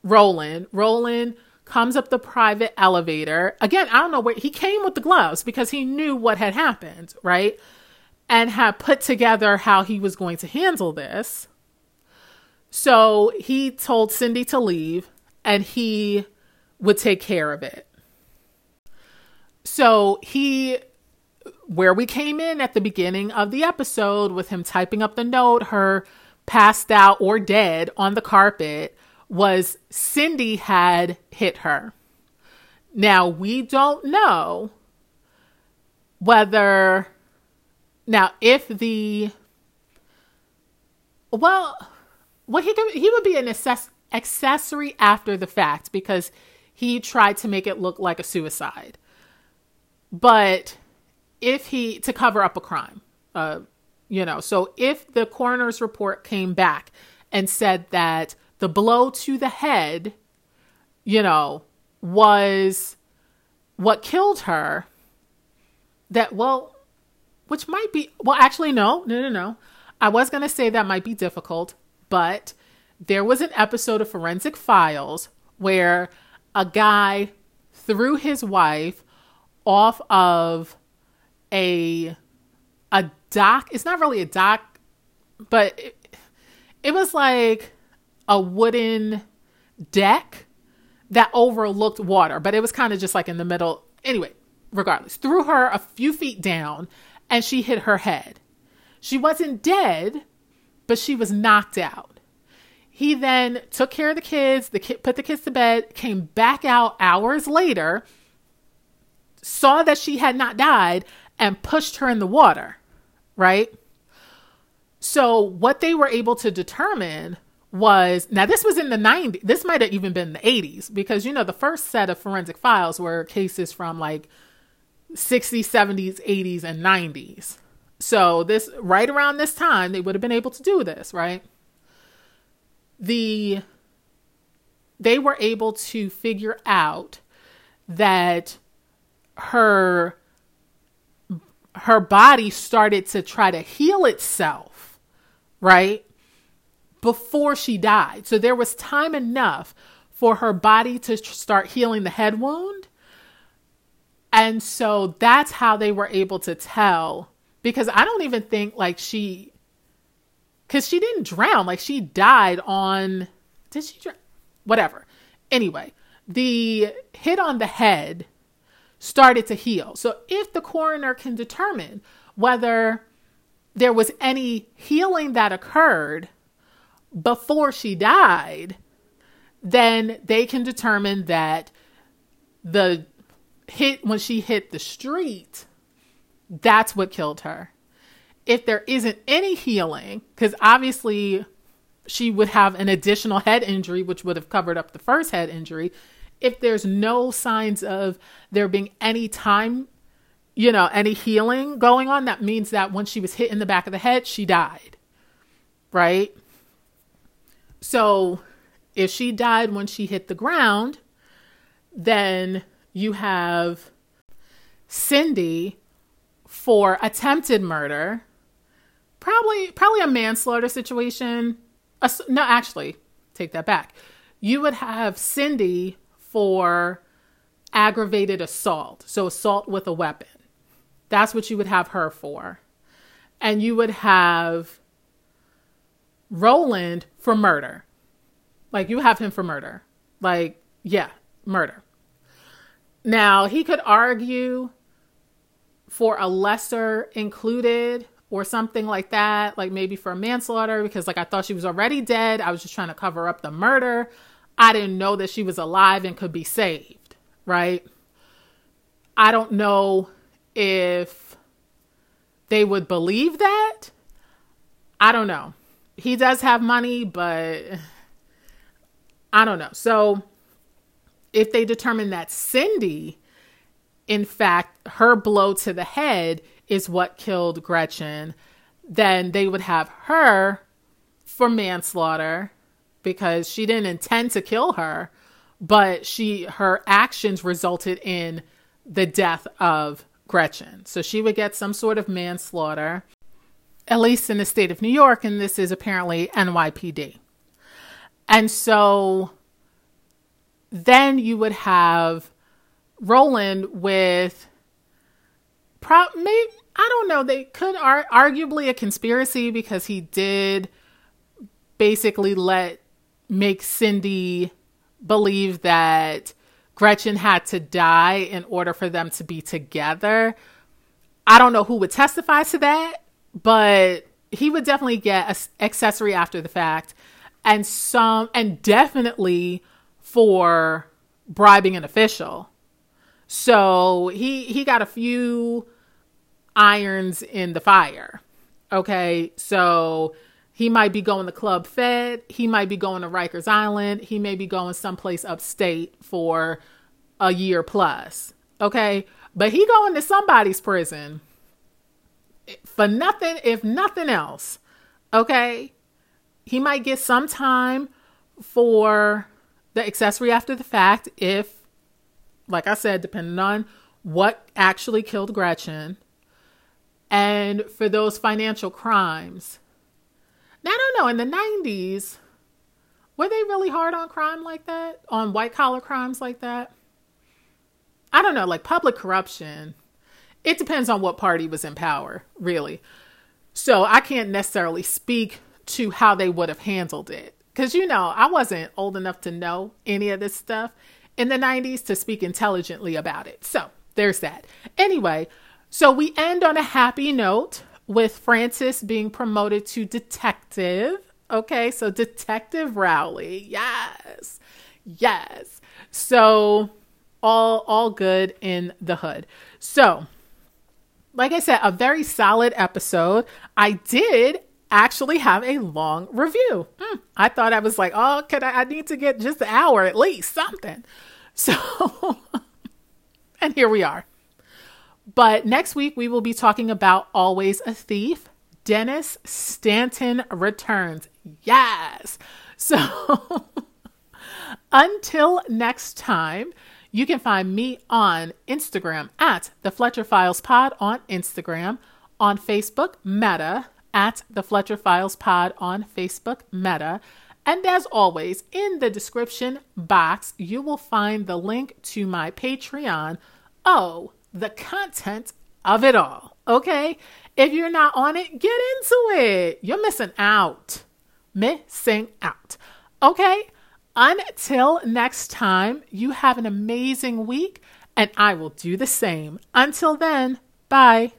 Roland. Roland comes up the private elevator. Again, I don't know where he came with the gloves because he knew what had happened, right? And had put together how he was going to handle this. So he told Cindy to leave and he would take care of it. So he, where we came in at the beginning of the episode with him typing up the note, her passed out or dead on the carpet, was Cindy had hit her. Now, we don't know whether, now, if the, well, well, he could, he would be an access, accessory after the fact because he tried to make it look like a suicide. But if he to cover up a crime, uh, you know, so if the coroner's report came back and said that the blow to the head, you know, was what killed her, that well, which might be well, actually, no, no, no, no. I was gonna say that might be difficult but there was an episode of Forensic Files where a guy threw his wife off of a a dock. It's not really a dock, but it, it was like a wooden deck that overlooked water, but it was kind of just like in the middle. Anyway, regardless, threw her a few feet down and she hit her head. She wasn't dead, but she was knocked out. He then took care of the kids, the kid put the kids to bed, came back out hours later, saw that she had not died, and pushed her in the water, right? So, what they were able to determine was now this was in the 90s, this might have even been the 80s, because you know, the first set of forensic files were cases from like 60s, 70s, 80s, and 90s. So this right around this time they would have been able to do this, right? The they were able to figure out that her her body started to try to heal itself, right? Before she died. So there was time enough for her body to start healing the head wound. And so that's how they were able to tell because I don't even think like she because she didn't drown like she died on did she drown whatever anyway the hit on the head started to heal so if the coroner can determine whether there was any healing that occurred before she died then they can determine that the hit when she hit the street, that's what killed her. If there isn't any healing, because obviously she would have an additional head injury, which would have covered up the first head injury. If there's no signs of there being any time, you know, any healing going on, that means that when she was hit in the back of the head, she died. Right? So if she died when she hit the ground, then you have Cindy for attempted murder, probably probably a manslaughter situation. no, actually, take that back. You would have Cindy for aggravated assault, so assault with a weapon. That's what you would have her for. And you would have Roland for murder. Like you have him for murder. Like, yeah, murder. Now, he could argue for a lesser included or something like that, like maybe for manslaughter, because like I thought she was already dead. I was just trying to cover up the murder. I didn't know that she was alive and could be saved, right? I don't know if they would believe that. I don't know. He does have money, but I don't know. So if they determine that Cindy, in fact, her blow to the head is what killed Gretchen, then they would have her for manslaughter because she didn't intend to kill her, but she her actions resulted in the death of Gretchen. So she would get some sort of manslaughter, at least in the state of New York, and this is apparently NYPD. And so then you would have Roland with pro- maybe I don't know. They could are arguably a conspiracy because he did basically let make Cindy believe that Gretchen had to die in order for them to be together. I don't know who would testify to that, but he would definitely get a accessory after the fact and some and definitely for bribing an official. So he he got a few irons in the fire. Okay? So he might be going to Club Fed, he might be going to Rikers Island, he may be going someplace upstate for a year plus. Okay? But he going to somebody's prison for nothing if nothing else. Okay? He might get some time for the accessory after the fact if, like I said, depending on what actually killed Gretchen. And for those financial crimes. Now, I don't know, in the 90s, were they really hard on crime like that? On white collar crimes like that? I don't know, like public corruption. It depends on what party was in power, really. So I can't necessarily speak to how they would have handled it. Because, you know, I wasn't old enough to know any of this stuff in the 90s to speak intelligently about it. So there's that. Anyway, so we end on a happy note with Frances being promoted to detective. Okay, so Detective Rowley. Yes. Yes. So all all good in the hood. So, like I said, a very solid episode. I did actually have a long review. Mm, I thought I was like, oh, could I, I need to get just an hour at least, something. So, and here we are. But next week, we will be talking about Always a Thief. Dennis Stanton returns. Yes. So, until next time, you can find me on Instagram at the Fletcher Files Pod on Instagram, on Facebook, Meta at the Fletcher Files Pod on Facebook Meta. And as always, in the description box, you will find the link to my Patreon. Oh, the content of it all. Okay? If you're not on it, get into it. You're missing out. Missing out. Okay? Until next time, you have an amazing week, and I will do the same. Until then, bye.